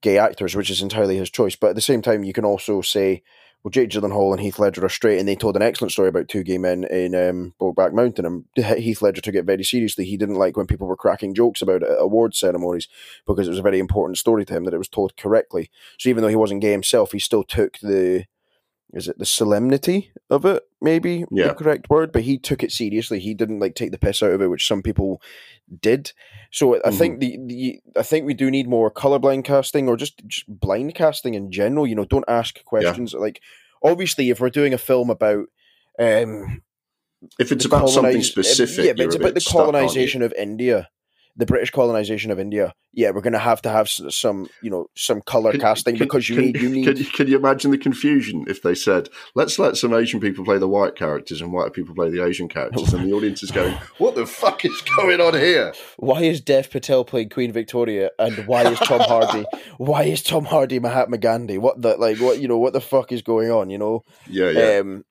gay actors, which is entirely his choice. But at the same time, you can also say, well, Jake Gyllenhaal and Heath Ledger are straight, and they told an excellent story about two gay men in um, Brokeback Mountain. And *laughs* Heath Ledger took it very seriously. He didn't like when people were cracking jokes about it at award ceremonies because it was a very important story to him that it was told correctly. So even though he wasn't gay himself, he still took the is it the solemnity of it maybe Yeah. the correct word but he took it seriously. He didn't like take the piss out of it which some people did. So i Mhm. think the, the i think we do need more colorblind casting or just, just blind casting in general you know don't ask questions like obviously if we're doing a film about um If it's about something specific, yeah but it's about the colonization of india the british colonization of india yeah we're going to have to have some you know some color Can- casting can- because you can- need you need Can, you- can you imagine the confusion if they said, "Let's let some Asian people play the white characters and white people play the Asian characters," and the *laughs* audience is going, "What the fuck is going on here?" why is Dev Patel playing Queen Victoria and why is Tom Hardy *laughs* why is Tom Hardy Mahatma Gandhi? What the like what you know what the fuck is going on, you know? Yeah, yeah, Um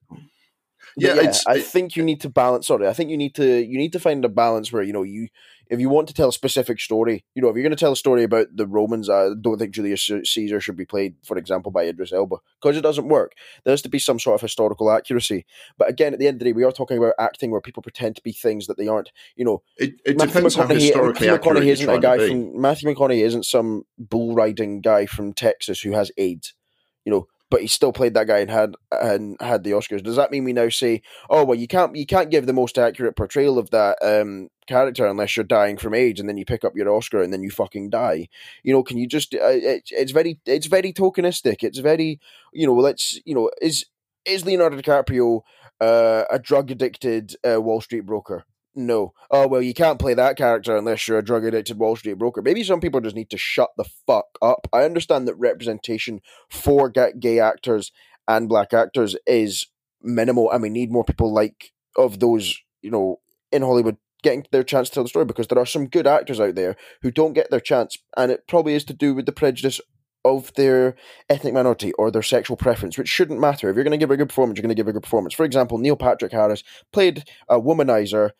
yeah. yeah, it's, I think you need to balance sorry, I think you need to you need to find a balance where, you know, you if you want to tell a specific story, you know, if you're going to tell a story about the Romans, I don't think Julius Caesar should be played, for example, by Idris Elba because it doesn't work. There has to be some sort of historical accuracy. But again, at the end of the day, we are talking about acting where people pretend to be things that they aren't. You know, it, it Matthew depends how McConaughey, historically Matthew McConaughey isn't a guy from Matthew McConaughey isn't some bull riding guy from Texas who has AIDS, you know, but he still played that guy and had and had the Oscars. Does that mean we now say, oh well, you can't you can't give the most accurate portrayal of that um, character unless you're dying from AIDS, and then you pick up your Oscar and then you fucking die? You know, can you just? Uh, it, it's very it's very tokenistic. It's very you know, let's you know, is is Leonardo DiCaprio uh, a drug addicted uh, Wall Street broker? No. Oh well, you can't play that character unless you're a drug addicted Wall Street broker. Maybe some people just need to shut the fuck up. I understand that representation for gay actors and black actors is minimal, and we need more people like of those, you know, in Hollywood getting their chance to tell the story because there are some good actors out there who don't get their chance, and it probably is to do with the prejudice of their ethnic minority or their sexual preference, which shouldn't matter. If you're going to give a good performance, you're going to give a good performance. For example, Neil Patrick Harris played a womanizer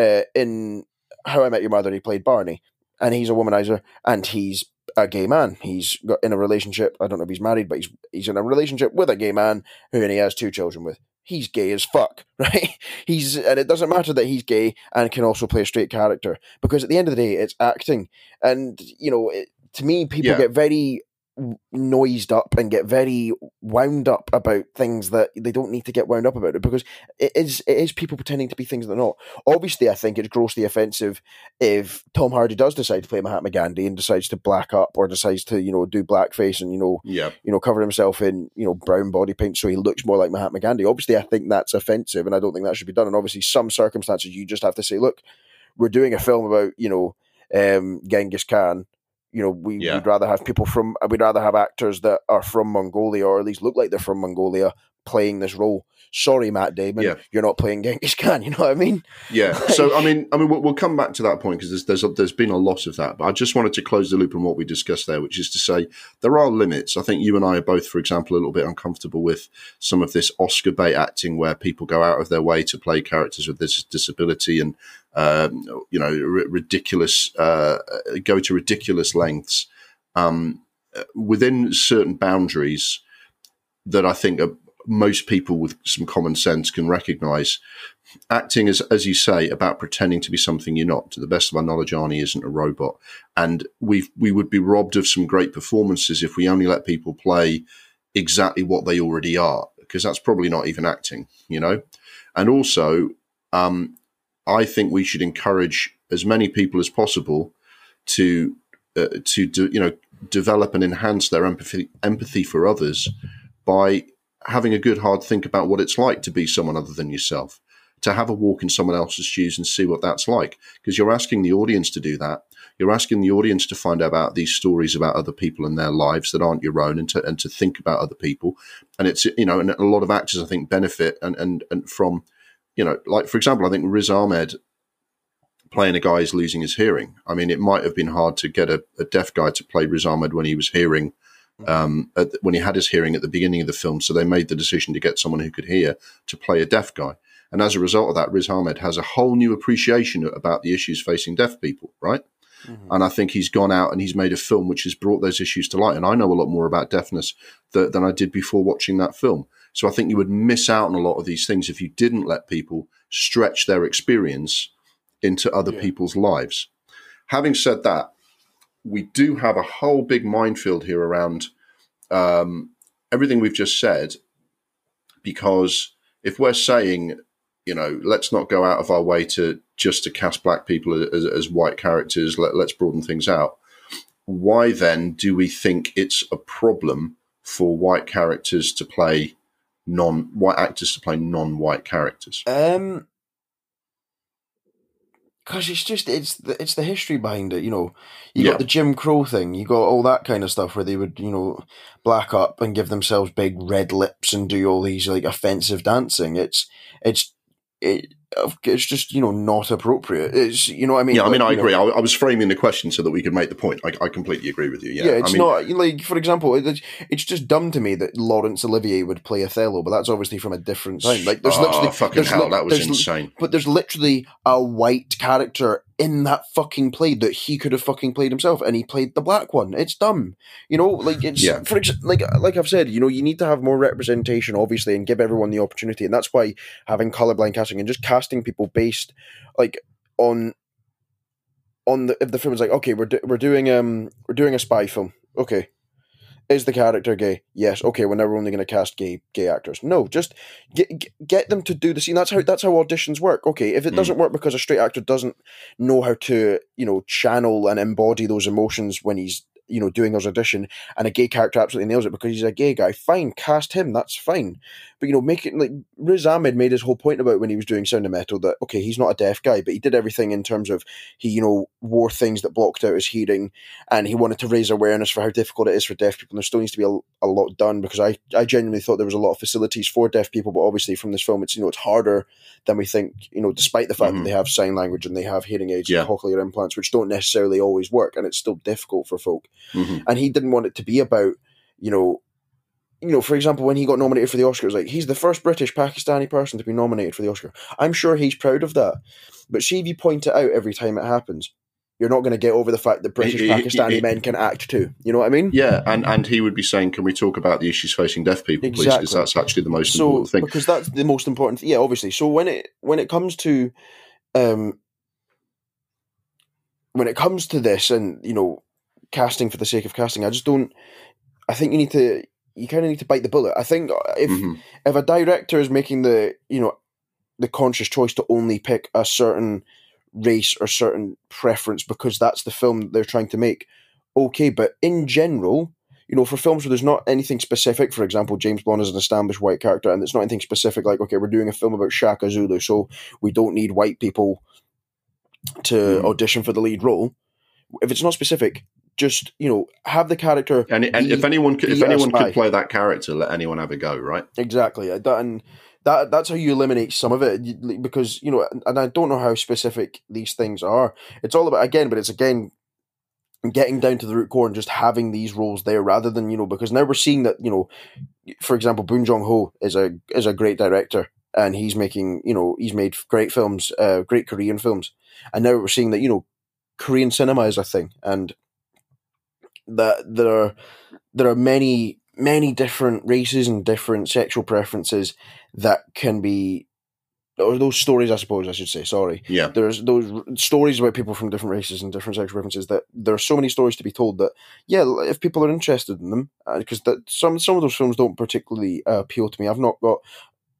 uh, in How I Met Your Mother. He played Barney, and he's a womanizer, and he's a gay man. He's got in a relationship. I don't know if he's married, but he's he's in a relationship with a gay man who and he has two children with. He's gay as fuck, *laughs* right? He's and it doesn't matter that he's gay and can also play a straight character because at the end of the day, it's acting, and you know, it, to me, people Yeah. get very noised up and get very wound up about things that they don't need to get wound up about it because it is it is people pretending to be things they're not. Obviously, I think it's grossly offensive if Tom Hardy does decide to play Mahatma Gandhi and decides to black up or decides to you know do blackface and you know Yeah, you know cover himself in you know brown body paint so he looks more like Mahatma Gandhi. Obviously, I think that's offensive and I don't think that should be done. And obviously, some circumstances you just have to say, look, we're doing a film about you know um, Genghis Khan. You know, we, Yeah. we'd rather have people from, we'd rather have actors that are from Mongolia or at least look like they're from Mongolia playing this role. Sorry, Matt Damon, Yeah. you're not playing Genghis Khan. *laughs* You know what I mean? yeah. *laughs* So I mean, I mean, we'll, we'll come back to that point because there's there's there's been a lot of that. But I just wanted to close the loop on what we discussed there, which is to say there are limits. I think you and I are both, for example, a little bit uncomfortable with some of this Oscar bait acting where people go out of their way to play characters with this disability and um, you know r- ridiculous uh, go to ridiculous lengths um, within certain boundaries that I think are, most people with some common sense can recognise. Acting is, as you say, about pretending to be something you're not. To the best of our knowledge, Arnie isn't a robot, and we we would be robbed of some great performances if we only let people play exactly what they already are, because that's probably not even acting, you know. And also, um, I think we should encourage as many people as possible to uh, to do, you know develop and enhance their empathy empathy for others by having a good hard think about what it's like to be someone other than yourself to have a walk in someone else's shoes and see what that's like. Because you're asking the audience to do that. You're asking the audience to find out about these stories about other people and their lives that aren't your own and to, and to think about other people. And it's you know and a lot of actors i think benefit and and, and from you know like for example i think riz ahmed playing a guy who's losing his hearing i mean it might have been hard to get a, a deaf guy to play riz ahmed when he was hearing um, at, when he had his hearing at the beginning of the film. So they made the decision to get someone who could hear to play a deaf guy. And as a result of that, Riz Ahmed has a whole new appreciation about the issues facing deaf people, right? And I think he's gone out and he's made a film which has brought those issues to light. And I know a lot more about deafness th- than I did before watching that film. So I think you would miss out on a lot of these things if you didn't let people stretch their experience into other Yeah. people's lives. Having said that, we do have a whole big minefield here around um, everything we've just said, because if we're saying, you know, let's not go out of our way to just to cast black people as, as white characters, let, let's broaden things out. Why then do we think it's a problem for white characters to play non white actors to play non white characters? Um, because it's just it's the it's the history behind it. You know, you Yeah. got the Jim Crow thing. You got all that kind of stuff where they would you know black up and give themselves big red lips and do all these like offensive dancing. It's it's it. It's just you know not appropriate. It's you know what I mean. yeah, I mean, Like, I agree. I, I was framing the question so that we could make the point. I, I completely agree with you. Yeah, Yeah, it's I mean, not like for example, it, it's just dumb to me that Laurence Olivier would play Othello, but that's obviously from a different time. Like there's oh, literally fucking hell, li- that was insane. But there's literally a white character in that fucking play that he could have fucking played himself, and he played the black one. It's dumb, you know. Like it's Yeah. for ex- like like I've said, you know, you need to have more representation, obviously, and give everyone the opportunity, and that's why having colorblind casting and just casting people based like on on the if the film is like okay, we're do, we're doing um we're doing a spy film, okay. Is the character gay? Yes. Okay. Well, now we're never only going to cast gay gay actors. No, just get get- them to do the scene. That's how that's how auditions work. Okay. If it Mm. doesn't work because a straight actor doesn't know how to you know channel and embody those emotions when he's you know doing his audition, and a gay character absolutely nails it because he's a gay guy, fine, cast him. That's fine. But you know, making like Riz Ahmed made his whole point about when he was doing Sound of Metal that okay, he's not a deaf guy, but he did everything in terms of he you know wore things that blocked out his hearing and he wanted to raise awareness for how difficult it is for deaf people. And there still needs to be a, a lot done because I, I genuinely thought there was a lot of facilities for deaf people, but obviously from this film, it's you know it's harder than we think. You know, despite the fact Mhm. that they have sign language and they have hearing aids Yeah. and cochlear implants, which don't necessarily always work, and it's still difficult for folk. Mhm. And he didn't want it to be about you know. You know, for example, when he got nominated for the Oscars, like he's the first British Pakistani person to be nominated for the Oscar. I'm sure he's proud of that. But see if you point it out every time it happens, you're not going to get over the fact that British Pakistani men can act too. You know what I mean? Yeah, and, and he would be saying, "Can we talk about the issues facing deaf people, please? Because that's actually the most so important thing." because that's the most important. Yeah, obviously. So when it when it comes to, um, when it comes to this, and you know, casting for the sake of casting, I just don't. I think you need to. You kind of need to bite the bullet. I think if Mhm. if a director is making the you know the conscious choice to only pick a certain race or certain preference because that's the film they're trying to make okay but in general you know for films where there's not anything specific for example james bond is an established white character and it's not anything specific like okay we're doing a film about shaka zulu so we don't need white people to Mhm. audition for the lead role if it's not specific just you know have the character And, and if anyone could, if anyone could play that character, let anyone have a go, right? Exactly, that, and that that's how you eliminate some of it because you know, and I don't know how specific these things are. It's all about again, but it's again getting down to the root core and just having these roles there rather than you know because now we're seeing that you know, for example, Bong Joon Ho is a is a great director and he's making you know he's made great films, uh, great Korean films, and now we're seeing that you know Korean cinema is a thing and that there are there are many many different races and different sexual preferences that can be or those stories i suppose i should say sorry. Yeah, there's those r- stories about people from different races and different sexual preferences that there are so many stories to be told that yeah if people are interested in them because that some some of those films don't particularly uh, appeal to me. I've not got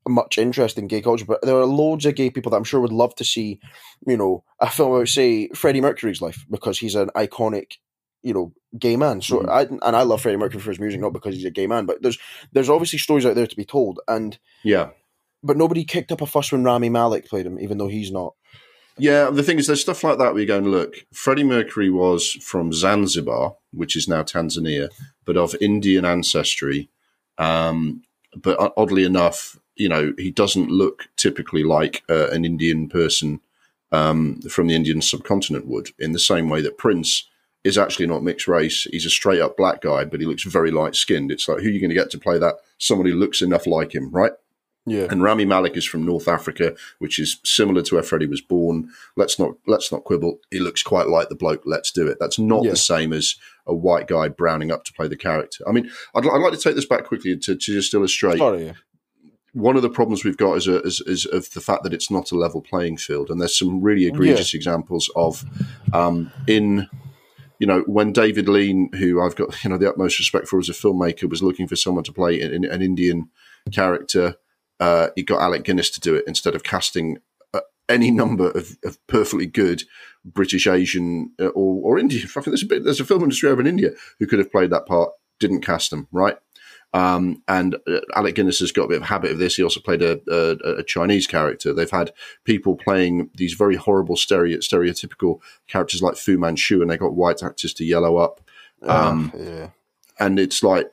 much interest in gay culture but there are loads of gay people that i'm sure would love to see you know a film about say freddie mercury's life because he's an iconic you know gay man so Mhm. i and i love freddie mercury for his music not because he's a gay man but there's there's obviously stories out there to be told and yeah, but nobody kicked up a fuss when rami malek played him even though he's not yeah. The thing is, there's stuff like that where you're going, look, Freddie Mercury was from Zanzibar, which is now Tanzania, but of Indian ancestry. Um, but oddly enough, you know, he doesn't look typically like uh, an Indian person um, from the Indian subcontinent would, in the same way that Prince is actually not mixed race. He's a straight up black guy, but he looks very light skinned. It's like, who are you going to get to play that? Somebody who looks enough like him, right? yeah And Rami Malek is from North Africa, which is similar to where Freddie was born. Let's not let's not quibble. He looks quite like the bloke. Let's do it. That's not Yeah. the same as a white guy browning up to play the character. I mean, I'd, I'd like to take this back quickly to, to just illustrate sorry yeah. one of the problems we've got is, a, is, is of the fact that it's not a level playing field, and there's some really egregious examples of um, in you know when David Lean, who I've got you know the utmost respect for as a filmmaker, was looking for someone to play an, an Indian character, uh, he got Alec Guinness to do it instead of casting uh, any number of, of, perfectly good British, Asian, uh, or, or Indian. I think there's a bit, there's a film industry over in India who could have played that part, didn't cast them right. Um, and uh, Alec Guinness has got a bit of habit of this. He also played a, a, a, Chinese character. They've had people playing these very horrible stereo, stereotypical characters like Fu Manchu, and they got white actors to yellow up. Um, yeah. And it's like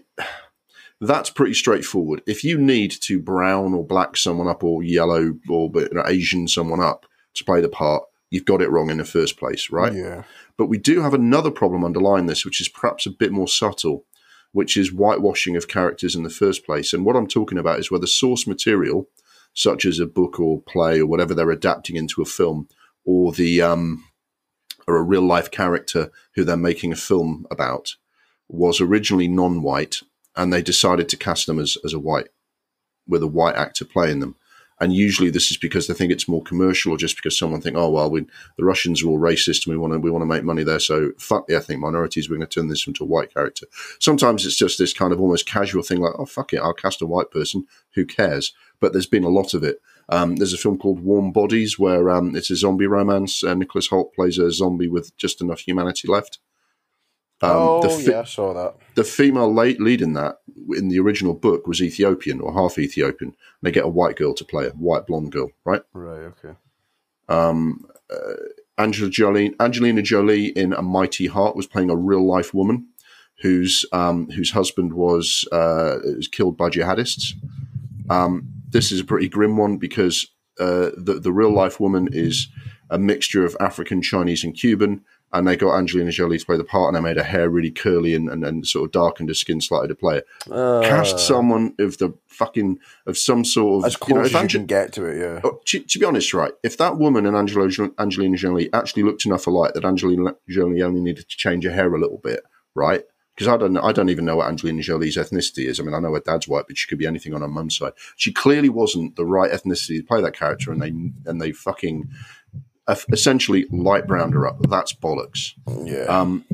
that's pretty straightforward. If you need to brown or black someone up, or yellow or you know, Asian someone up to play the part, you've got it wrong in the first place, right? Yeah. But we do have another problem underlying this, which is perhaps a bit more subtle which is whitewashing of characters in the first place. And what I'm talking about is where the source material, such as a book or play or whatever they're adapting into a film, or the um, or a real life character who they're making a film about, was originally non-white, and they decided to cast them as as a white, with a white actor playing them. And usually this is because they think it's more commercial, or just because someone think, oh well, we, the Russians are all racist and we want to we want to make money there, so fuck the ethnic minorities. We're going to turn this into a white character. Sometimes it's just this kind of almost casual thing, like, oh fuck it, I'll cast a white person. Who cares? But there's been a lot of it. Um, there's a film called Warm Bodies where um, it's a zombie romance. Nicholas Hoult plays a zombie with just enough humanity left. Um, oh, the fi- yeah, I saw that. The female lead in that, in the original book, was Ethiopian or half Ethiopian. They get a white girl to play a white blonde girl, right? Right, okay. Um, uh, Angela Jolie, Angelina Jolie in A Mighty Heart was playing a real life woman whose um, whose husband was, uh, was killed by jihadists. Um, this is a pretty grim one because uh, the the real life woman is a mixture of African, Chinese, and Cuban and they got Angelina Jolie to play the part, and they made her hair really curly and, and, and sort of darkened her skin slightly to play it. Uh, Cast someone of the fucking of some sort of as close you know, as Angel- you can get to it. Yeah. Oh, to, to, be honest, right, if that woman and Angelo, Angelina Jolie actually looked enough alike that Angelina Jolie only needed to change her hair a little bit, right? Because I don't, I don't even know what Angelina Jolie's ethnicity is. I mean, I know her dad's white, but she could be anything on her mum's side. She clearly wasn't the right ethnicity to play that character, and they and they fucking essentially light browned her up. That's bollocks. Yeah. Um,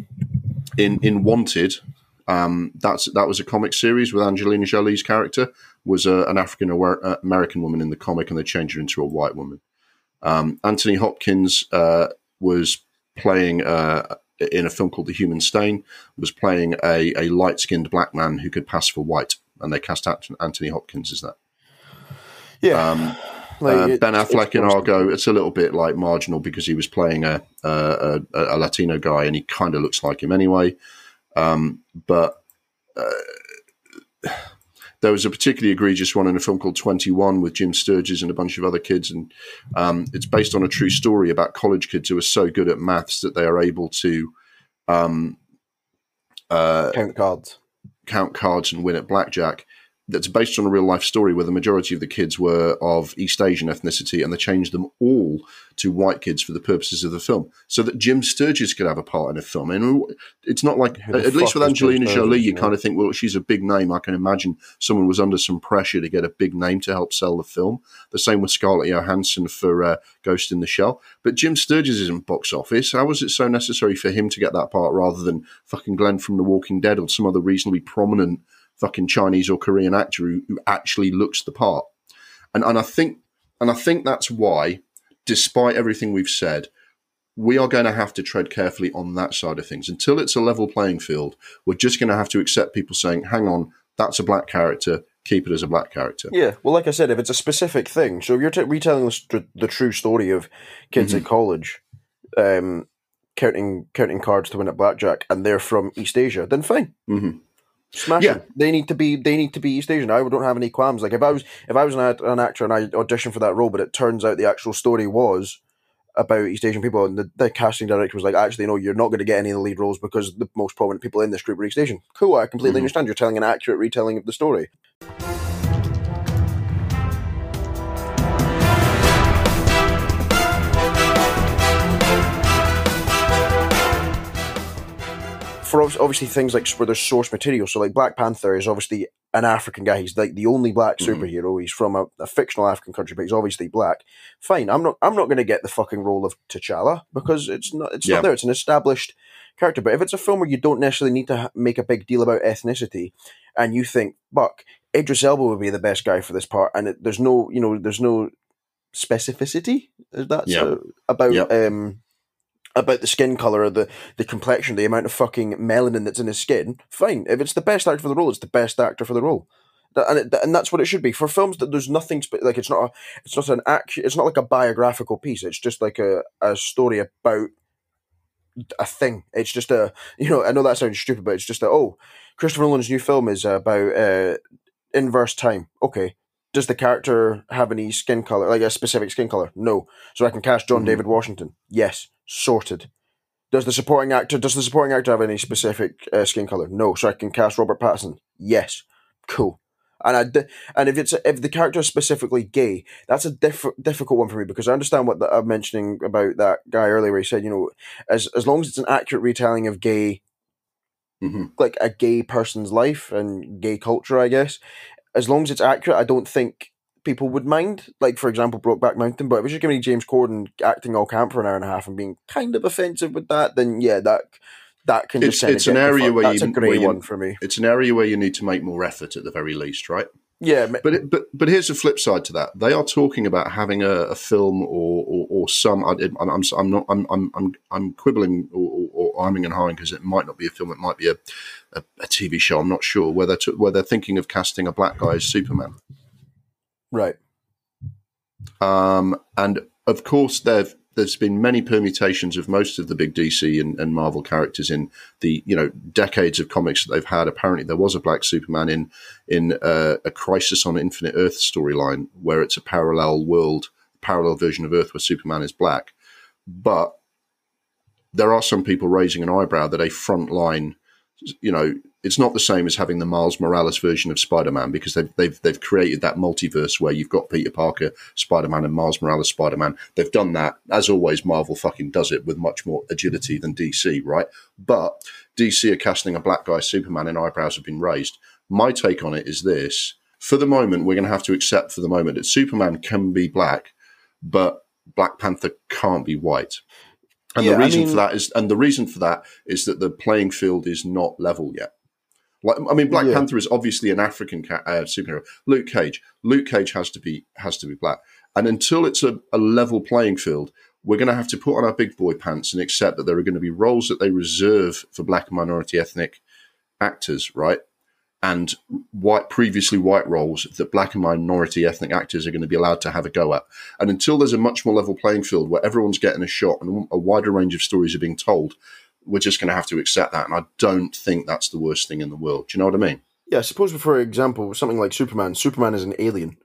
in in Wanted, um, that's that was a comic series with Angelina Jolie's character was a, an African uh, American woman in the comic, and they changed her into a white woman. Um, Anthony Hopkins uh, was playing uh, in a film called The Human Stain. Was playing a, a light skinned black man who could pass for white, and they cast Anthony Hopkins as that. Yeah. Um, like uh, ben Affleck in Argo, it's a little bit like marginal because he was playing a a, a, a Latino guy and he kind of looks like him anyway. Um, but uh, there was a particularly egregious one in a film called Twenty One with Jim Sturgess and a bunch of other kids, and um, it's based on a true story about college kids who are so good at maths that they are able to um, uh, count cards, count cards, and win at blackjack that's based on a real life story where the majority of the kids were of East Asian ethnicity and they changed them all to white kids for the purposes of the film so that Jim Sturgess could have a part in a film. And it's not like, at least with Angelina Jolie, you kind of think, well, she's a big name. I can imagine someone was under some pressure to get a big name to help sell the film. The same with Scarlett Johansson for uh, Ghost in the Shell. But Jim Sturgess isn't box office. How was it so necessary for him to get that part rather than fucking Glenn from The Walking Dead or some other reasonably prominent fucking Chinese or Korean actor who, who actually looks the part. And and I think and I think that's why, despite everything we've said, we are going to have to tread carefully on that side of things. Until it's a level playing field, we're just going to have to accept people saying, hang on, that's a black character, keep it as a black character. Yeah, well, like I said, if it's a specific thing, so if you're t- retelling the, the, true story of kids mm-hmm. at college, um, counting counting cards to win at blackjack, and they're from East Asia, then fine. Mm-hmm. Smash yeah. They need to be. They need to be East Asian. I don't have any qualms. Like if I was, if I was an, an actor and I auditioned for that role, but it turns out the actual story was about East Asian people, and the, the casting director was like, "Actually, no, you're not going to get any of the lead roles because the most prominent people in this group are East Asian." Cool, I completely mm-hmm. understand. You're telling an accurate retelling of the story. For obviously things like where there's source material. So like Black Panther is obviously an African guy. He's like the only black Mhm. superhero. He's from a, a fictional African country, but he's obviously black. Fine, I'm not. I'm not going to get the fucking role of T'Challa because it's not. It's Yeah. not there. It's an established character. But if it's a film where you don't necessarily need to make a big deal about ethnicity, and you think, "Buck, Idris Elba would be the best guy for this part," and it, there's no, you know, there's no specificity. Is that Yeah. about um about the skin color, or the the complexion, the amount of fucking melanin that's in his skin? Fine. If it's the best actor for the role, it's the best actor for the role. That- And, it, and that's what it should be for films that there's nothing spe- like it's not a, it's not an act it's not like a biographical piece it's just like a, a story about a thing it's just a you know I know that sounds stupid but it's just a oh Christopher Nolan's new film is about uh, inverse time okay does the character have any skin color like a specific skin color no so I can cast John Mhm. David Washington yes sorted does the supporting actor does the supporting actor have any specific uh, skin color no so I can cast Robert Pattinson yes cool and I di- and if it's if the character is specifically gay, that's a diff- difficult one for me because I understand what the, I'm mentioning about that guy earlier. Where he said, you know, as as long as it's an accurate retelling of gay, Mhm. like a gay person's life and gay culture, I guess. As long as it's accurate, I don't think people would mind. Like for example, Brokeback Mountain. But if it's just giving me James Corden acting all camp for an hour and a half and being kind of offensive with that, then yeah, that that can just It's- it's an area where that's you- a you- one for me. It's an area where you need to make more effort at the very least, right? Yeah, But it, but but here's the flip side to that. They are talking about having a, a film or, or or some. I, I'm I'm I'm not I'm I'm I'm, I'm quibbling or, or, or arming and hawing because it might not be a film. It might be a, a, a TV show. I'm not sure where they're t- where they're thinking of casting a black guy as Superman. right. Um, and of course, there's been many permutations of most of the big DC and, and Marvel characters in the you know decades of comics that they've had. Apparently, there was a black Superman in in uh, a Crisis on Infinite Earth storyline where it's a parallel world, parallel version of Earth where Superman is black. But there are some people raising an eyebrow that a frontline, you know, it's not the same as having the Miles Morales version of Spider-Man because they've they've they've created that multiverse where you've got Peter Parker Spider-Man and Miles Morales Spider-Man. They've done that as always. Marvel fucking does it with much more agility than DC, right? But DC are casting a black guy Superman, and eyebrows have been raised. My take on it is this: for the moment, we're going to have to accept for the moment that Superman can be black, but Black Panther can't be white. And Yeah, the I reason mean- for that is, and the reason for that is that the playing field is not level yet. Like, I mean, Black Yeah. Panther is obviously an African ca- uh, superhero. Luke Cage, Luke Cage has to be has to be black, and until it's a, a level playing field, we're going to have to put on our big boy pants and accept that there are going to be roles that they reserve for black minority ethnic actors, right? And white, previously white roles that black and minority ethnic actors are going to be allowed to have a go at. And until there's a much more level playing field where everyone's getting a shot and a wider range of stories are being told, we're just going to have to accept that. And I don't think that's the worst thing in the world. Do you know what I mean? Yeah, suppose for example, something like Superman. Superman is an alien,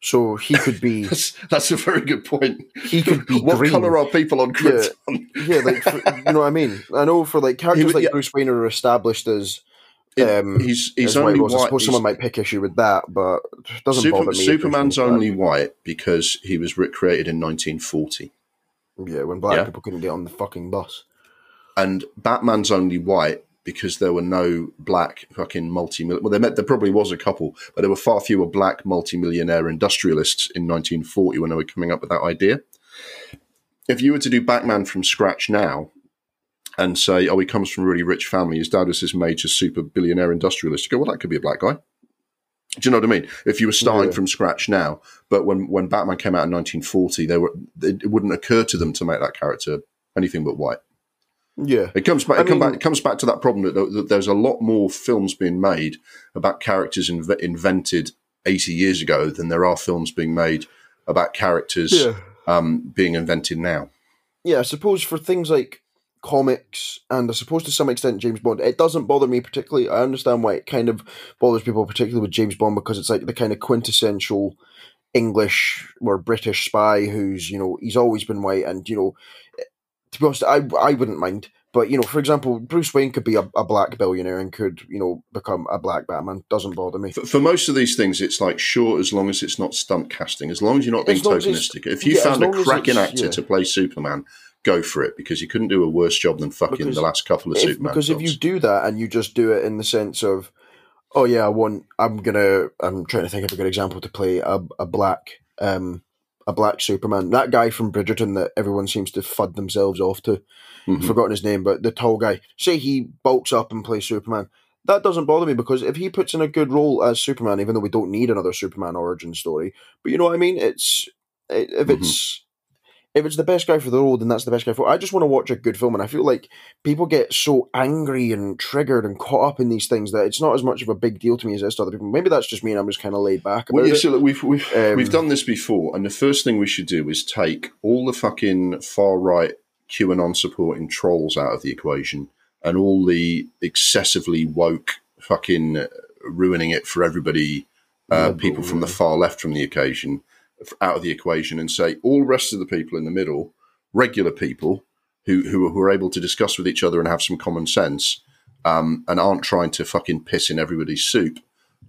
so he could be *laughs* That's, that's a very good point. he could be what green. color are people on Krypton? yeah, like for, you know what I mean. I know for like characters would- like yeah. Bruce Wayne are established as um, he's he's only white. I suppose he's- someone might pick issue with that, but it doesn't Super- bother me. Superman's only white because he was re- created in 1940. yeah when black Yeah. people couldn't get on the fucking bus. and Batman's only white because there were no black fucking multi million. well there, met, there probably was a couple but there were far fewer black multimillionaire industrialists in 1940 when they were coming up with that idea if you were to do Batman from scratch now and say oh he comes from a really rich family his dad was this major super billionaire industrialist you go well that could be a black guy do you know what I mean? If you were starting Yeah. from scratch now, but when, when Batman came out in 1940, they were it, wouldn't occur to them to make that character anything but white. Yeah, It comes back. It, come mean- back it comes back to that problem that, that there's a lot more films being made about characters inve- invented 80 years ago than there are films being made about characters yeah, um, being invented now. yeah. I suppose for things like comics and I suppose to some extent James Bond, it doesn't bother me particularly. I understand why it kind of bothers people, particularly with James Bond, because it's like the kind of quintessential English or British spy who's you know he's always been white, and you know to be honest, I I wouldn't mind. But you know, for example, Bruce Wayne could be a, a black billionaire and could you know become a black Batman. Doesn't bother me. For, for most of these things, it's like sure, as long as it's not stunt casting, as long as you're not being As long as it's- tokenistic. If you yeah, found a cracking actor yeah. to play Superman, go for it because you couldn't do a worse job than fucking Because the last couple of If- Superman because if you do that and you just do it in the sense of Oh yeah, I want. I'm gonna. I'm trying to think of a good example to play a, a black, um, a black Superman. That guy from Bridgerton that everyone seems to fud themselves off to. Mhm. Forgotten his name, but the tall guy. Say he bulks up and plays Superman. That doesn't bother me because if he puts in a good role as Superman, even though we don't need another Superman origin story, but you know what I mean. It's if it's if it's the best guy for the role, then that's the best guy for. I just want to watch a good film, and I feel like people get so angry and triggered and caught up in these things that it's not as much of a big deal to me as it is to other people. Maybe that's just me, and I'm just kind of laid back Well, it. see, look, we've we've Um, we've done this before, and the first thing we should do is take all the fucking far right QAnon supporting trolls out of the equation, and all the excessively woke fucking ruining it for everybody, uh, people from the far left from the occasion out of the equation, and say all rest of the people in the middle, regular people who who, who are able to discuss with each other and have some common sense, um, and aren't trying to fucking piss in everybody's soup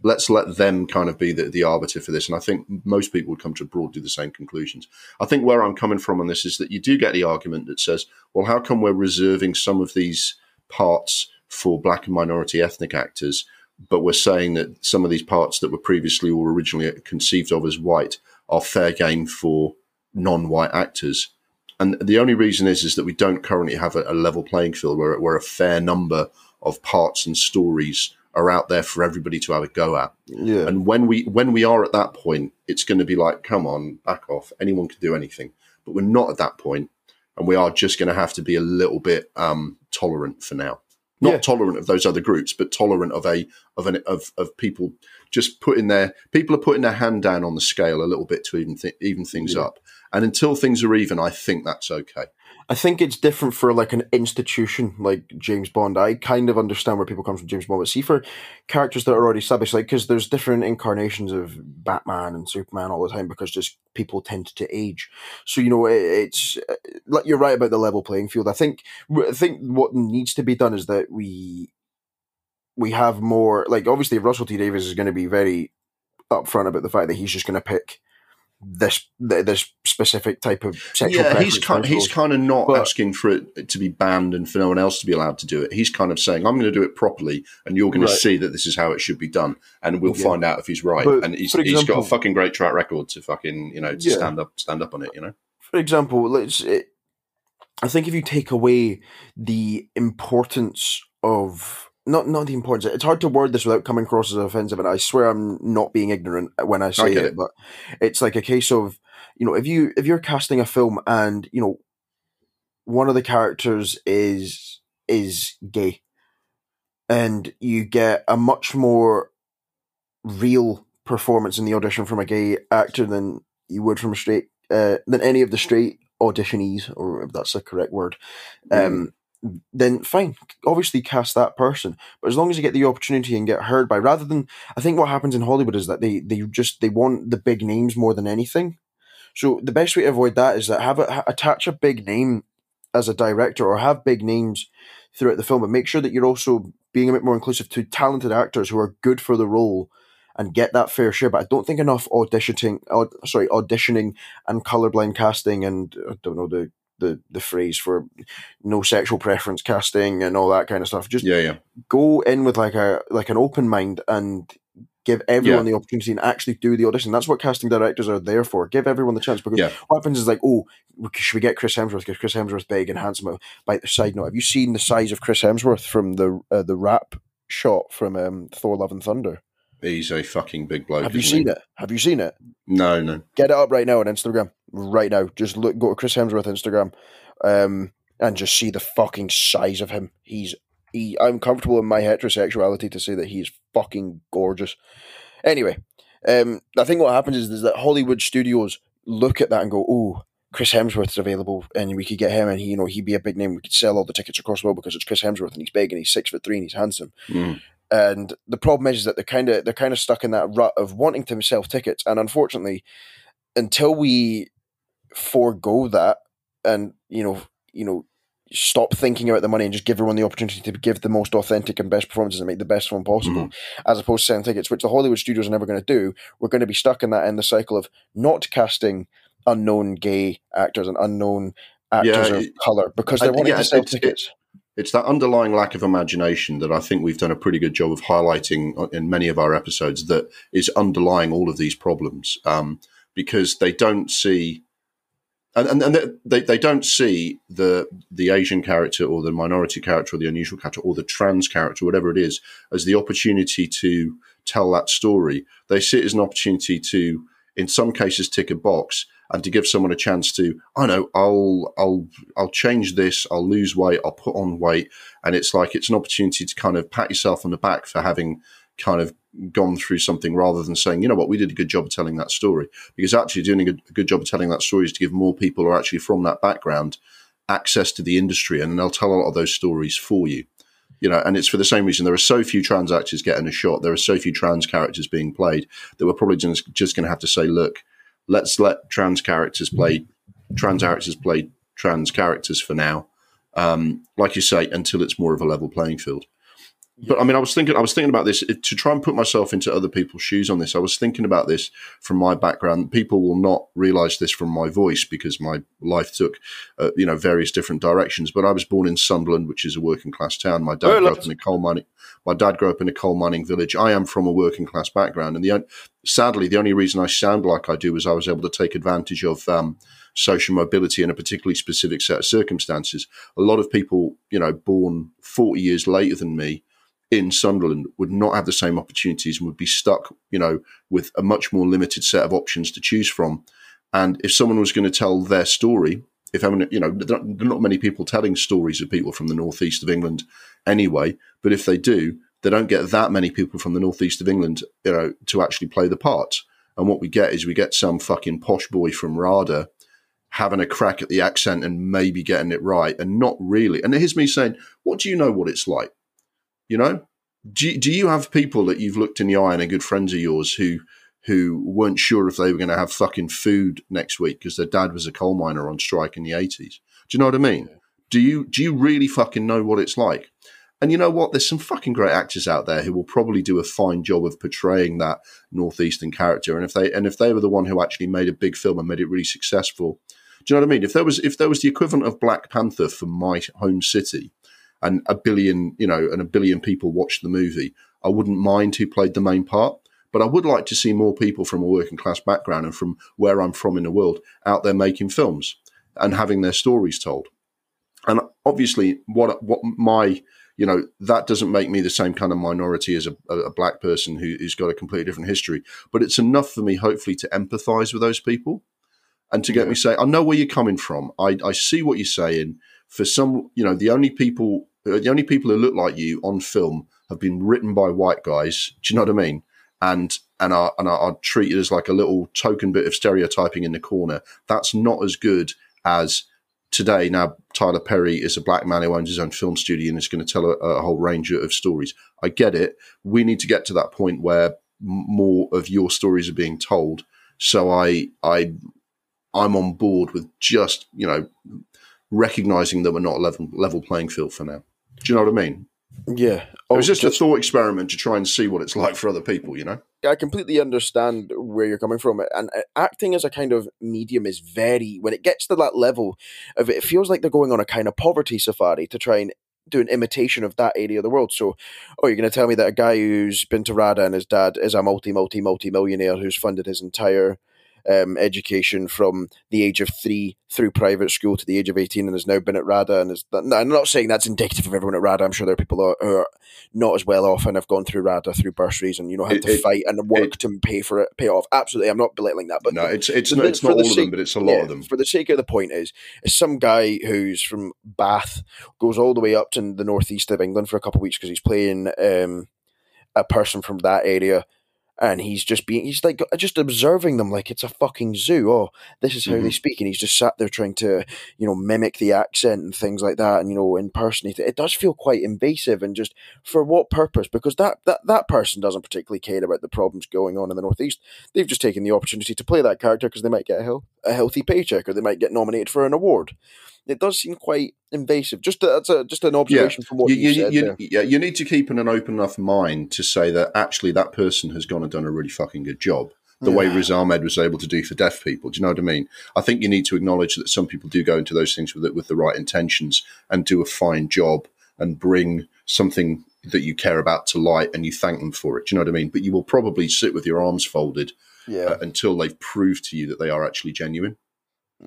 let's let them kind of be the, the arbiter for this. And I think most people would come to broadly the same conclusions. I think where I'm coming from on this is that you do get the argument that says, well, how come we're reserving some of these parts for black and minority ethnic actors, but we're saying that some of these parts that were previously or originally conceived of as white are fair game for non-white actors? And the only reason is is that we don't currently have a, a level playing field where, where a fair number of parts and stories are out there for everybody to have a go at. yeah, And when we when we are at that point, it's going to be like, come on, back off. Anyone can do anything. But we're not at that point, and we are just going to have to be a little bit um, tolerant for now. Not Yeah. tolerant of those other groups, but tolerant of a of an of of people just putting their people are putting their hand down on the scale a little bit to even th- even things Yeah. up. And until things are even, I think that's okay. I think it's different for like an institution like James Bond. I kind of understand where people come from James Bond, but see for characters that are already established, like because there's different incarnations of Batman and Superman all the time because just people tend to age. So you know it, it's uh, like you're right about the level playing field. I think I think what needs to be done is that we we have more like obviously Russell T Davies is going to be very upfront about the fact that he's just going to pick this this specific type of sexual yeah, he's kind he's kind of not But- asking for it to be banned and for no one else to be allowed to do it. He's kind of saying, "I'm going to do it properly, and you're going Right. to see that this is how it should be done, and we'll Yeah. find out if he's right." But, and he's, for he's got a fucking great track record to fucking you know to Yeah. stand up stand up on it. You know, for example, let's. It, I think if you take away the importance of not not the importance, it's hard to word this without coming across as offensive, and I swear I'm not being ignorant when I say get it, it. but it's like a case of you know if you if you're casting a film and you know one of the characters is is gay, and you get a much more real performance in the audition from a gay actor than you would from a straight uh, than any of the straight auditionees, or if that's the correct word. Um, then fine, obviously cast that person. But as long as you get the opportunity and get heard by, rather than I think what happens in Hollywood is that they they just they want the big names more than anything. So the best way to avoid that is that have a, attach a big name as a director or have big names throughout the film, but make sure that you're also being a bit more inclusive to talented actors who are good for the role and get that fair share. But I don't think enough auditioning, aud- sorry, auditioning and colorblind casting and I don't know the the the phrase for no sexual preference casting and all that kind of stuff. Just yeah, yeah, go in with like a like an open mind and give everyone the opportunity and actually do the audition. That's what casting directors are there for. Give everyone the chance because Yeah. what happens is like, oh, should we get Chris Hemsworth? Because Chris Hemsworth's big and handsome. By the side note, have you seen the size of Chris Hemsworth from the uh, the wrap shot from um, Thor: Love and Thunder? he's a fucking big bloke. Have you isn't he? seen it? Have you seen it? No, no. Get it up right now on Instagram. Right now, just look. Go to Chris Hemsworth Instagram, um, and just see the fucking size of him. He's he. I'm comfortable in my heterosexuality to say that he's fucking gorgeous. Anyway, um, I think what happens is, is that Hollywood studios look at that and go, "Oh, Chris Hemsworth's available, and we could get him, and he, you know, he'd be a big name. We could sell all the tickets across the world because it's Chris Hemsworth, and he's big, and he's six foot three, and he's handsome." Mm. And the problem is, is that they're kind of they're kind of stuck in that rut of wanting to sell tickets, and unfortunately, until we forego that, and you know, you know, stop thinking about the money and just give everyone the opportunity to give the most authentic and best performances and make the best one possible, as opposed to selling tickets, which the Hollywood studios are never going to do. We're going to be stuck in that in the cycle of not casting unknown gay actors and unknown actors Yeah, of color because they're I- wanting yeah, to sell it's- tickets. it's that underlying lack of imagination that I think we've done a pretty good job of highlighting in many of our episodes that is underlying all of these problems um, because they don't see and, and, they, they don't see the the Asian character or the minority character or the unusual character or the trans character, whatever it is, as the opportunity to tell that story. They see it as an opportunity to, in some cases, tick a box and to give someone a chance to, I know, I'll I'll I'll change this, I'll lose weight, I'll put on weight, and it's like it's an opportunity to kind of pat yourself on the back for having kind of gone through something rather than saying, you know what, we did a good job of telling that story. Because actually, doing a good, a good job of telling that story is to give more people who are actually from that background access to the industry, and they'll tell a lot of those stories for you. You know, and it's for the same reason there are so few trans actors getting a shot. There are so few trans characters being played that we're probably just, just going to have to say, look, let's let trans characters play trans characters play trans characters for now. Um, like you say, until it's more of a level playing field. But I mean, I was thinking, I was thinking about this to try and put myself into other people's shoes on this. I was thinking about this from my background. People will not realize this from my voice because my life took, uh, you know, various different directions. But I was born in Sunderland, which is a working class town. My dad oh, grew up in a coal mining. My dad grew up in a coal mining village. I am from a working class background, and the sadly, the only reason I sound like I do is I was able to take advantage of. Um, social mobility in a particularly specific set of circumstances. A lot of people, you know, born 40 years later than me, in Sunderland would not have the same opportunities and would be stuck, you know, with a much more limited set of options to choose from. And if someone was going to tell their story, if I mean, you know, there are not many people telling stories of people from the northeast of England anyway, but if they do, they don't get that many people from the northeast of England, you know, to actually play the part. And what we get is we get some fucking posh boy from RADA having a crack at the accent and maybe getting it right and not really. And here's me saying, what do you know what it's like? You know, do do you have people that you've looked in the eye and are good friends of yours who who weren't sure if they were going to have fucking food next week because their dad was a coal miner on strike in the eighties? Do you know what I mean? Do you do you really fucking know what it's like? And you know what? There's some fucking great actors out there who will probably do a fine job of portraying that northeastern character. And if they and if they were the one who actually made a big film and made it really successful, do you know what I mean? If there was if there was the equivalent of Black Panther for my home city, and a billion, you know, and a billion people watched the movie, I wouldn't mind who played the main part. But I would like to see more people from a working class background and from where I'm from in the world out there making films and having their stories told. And obviously, what what my you know that doesn't make me the same kind of minority as a, a black person who, who's got a completely different history, but it's enough for me, hopefully, to empathise with those people and to get yeah. me say, I know where you're coming from. I, I see what you're saying. For some, you know, the only people Uh, the only people who look like you on film have been written by white guys. Do you know what I mean? And and are and are, are treated as like a little token bit of stereotyping in the corner. That's not as good as today. Now Tyler Perry is a black man who owns his own film studio and is going to tell a, a whole range of stories. I get it. We need to get to that point where more of your stories are being told. So I I I'm on board with just you know recognizing that we're not a level level playing field for now. Do you know what I mean? Yeah. Oh, it was just, just, a thought experiment to try and see what it's like for other people, you know? I completely understand where you're coming from. And uh, acting as a kind of medium is very, when it gets to that level of it, it feels like they're going on a kind of poverty safari to try and do an imitation of that area of the world. So, oh, you're going to tell me that a guy who's been to RADA and his dad is a multi, multi, multi millionaire who's funded his entire um, education from the age of three through private school to the age of 18 and has now been at RADA. And is, I'm not saying that's indicative of everyone at RADA. I'm sure there are people who are not as well off and have gone through RADA through bursaries and, you know, had it, to it, fight and work it, to pay for it, pay off. Absolutely. I'm not belittling that. But no, it's, it's, not, it's not all sake, of them, but it's a lot yeah, of them. For the sake of the point is, is some guy who's from Bath goes all the way up to the northeast of England for a couple of weeks because he's playing um, a person from that area and he's just being he's like just observing them like it's a fucking zoo. Oh this is how mm-hmm. they speak and he's just sat there trying to you know mimic the accent and things like that and you know impersonate it. It does feel quite invasive and just for what purpose? Because that that, that person doesn't particularly care about the problems going on in the northeast. They've just taken the opportunity to play that character because they might get a, hel- a healthy paycheck or they might get nominated for an award it does seem quite invasive. Just that's a, just an observation yeah. from what you, you, said. You, yeah, you need to keep an open enough mind to say that actually that person has gone and done a really fucking good job. The yeah. way Riz Ahmed was able to do for deaf people. Do you know what I mean? I think you need to acknowledge that some people do go into those things with it, with the right intentions and do a fine job and bring something that you care about to light and you thank them for it. Do you know what I mean? But you will probably sit with your arms folded Yeah. uh, until they've proved to you that they are actually genuine.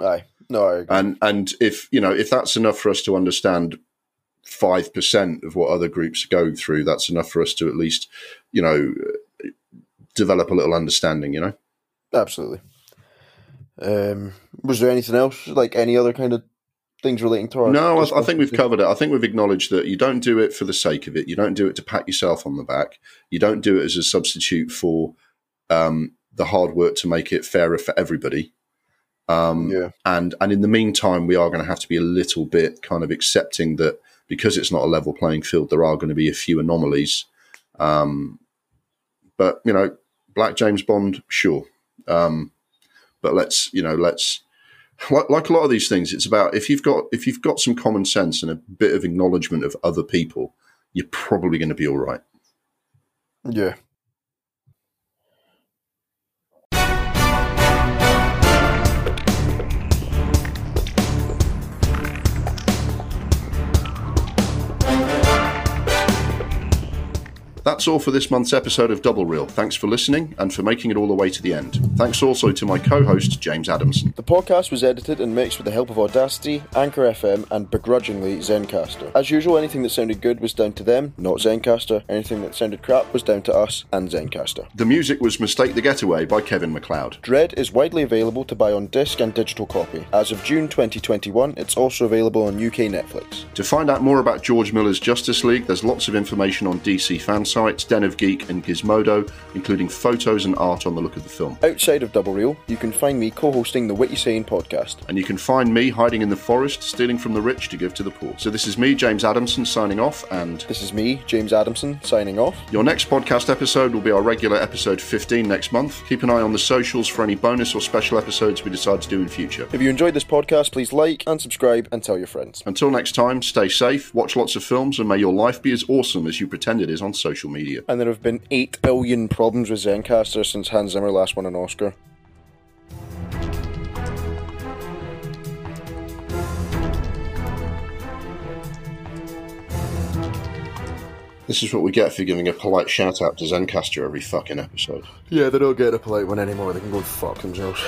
Aye. No, I agree. And and if you know if that's enough for us to understand five percent of what other groups are going through, that's enough for us to at least you know develop a little understanding. You know. Absolutely. Um, was there anything else, like any other kind of things relating to our? No, I, I think we've covered it. I think we've acknowledged that you don't do it for the sake of it. You don't do it to pat yourself on the back. You don't do it as a substitute for um, the hard work to make it fairer for everybody. Um, Yeah. and and in the meantime, we are going to have to be a little bit kind of accepting that because it's not a level playing field, there are going to be a few anomalies. Um, but you know, Black James Bond, sure. Um, but let's you know, let's like, like a lot of these things. It's about if you've got if you've got some common sense and a bit of acknowledgement of other people, you're probably going to be all right. Yeah. That's all for this month's episode of Double Reel. Thanks for listening and for making it all the way to the end. Thanks also to my co-host James Adamson. The podcast was edited and mixed with the help of Audacity, Anchor FM, and begrudgingly Zencastr. As usual, anything that sounded good was down to them, not Zencastr. Anything that sounded crap was down to us and Zencastr. The music was Mistake the Getaway by Kevin MacLeod. Dredd is widely available to buy on disc and digital copy. As of June 2021, it's also available on UK Netflix. To find out more about George Miller's Justice League, there's lots of information on DC fan sites, Den of Geek, and Gizmodo, including photos and art on the look of the film. Outside of Double Reel, you can find me co-hosting the What Witty Saying podcast. And you can find me hiding in the forest, stealing from the rich to give to the poor. So this is me, James Adamson, signing off, and This is me, James Adamson, signing off. your next podcast episode will be our regular episode 15 next month. Keep an eye on the socials for any bonus or special episodes we decide to do in future. If you enjoyed this podcast, please like and subscribe and tell your friends. Until next time, stay safe, watch lots of films, and may your life be as awesome as you pretend it is on social media. And there have been 8 billion problems with Zencastr since Hans Zimmer last won an Oscar. This is what we get for giving a polite shout out to Zencastr every fucking episode. Yeah, they don't get a polite one anymore. They can go fuck themselves.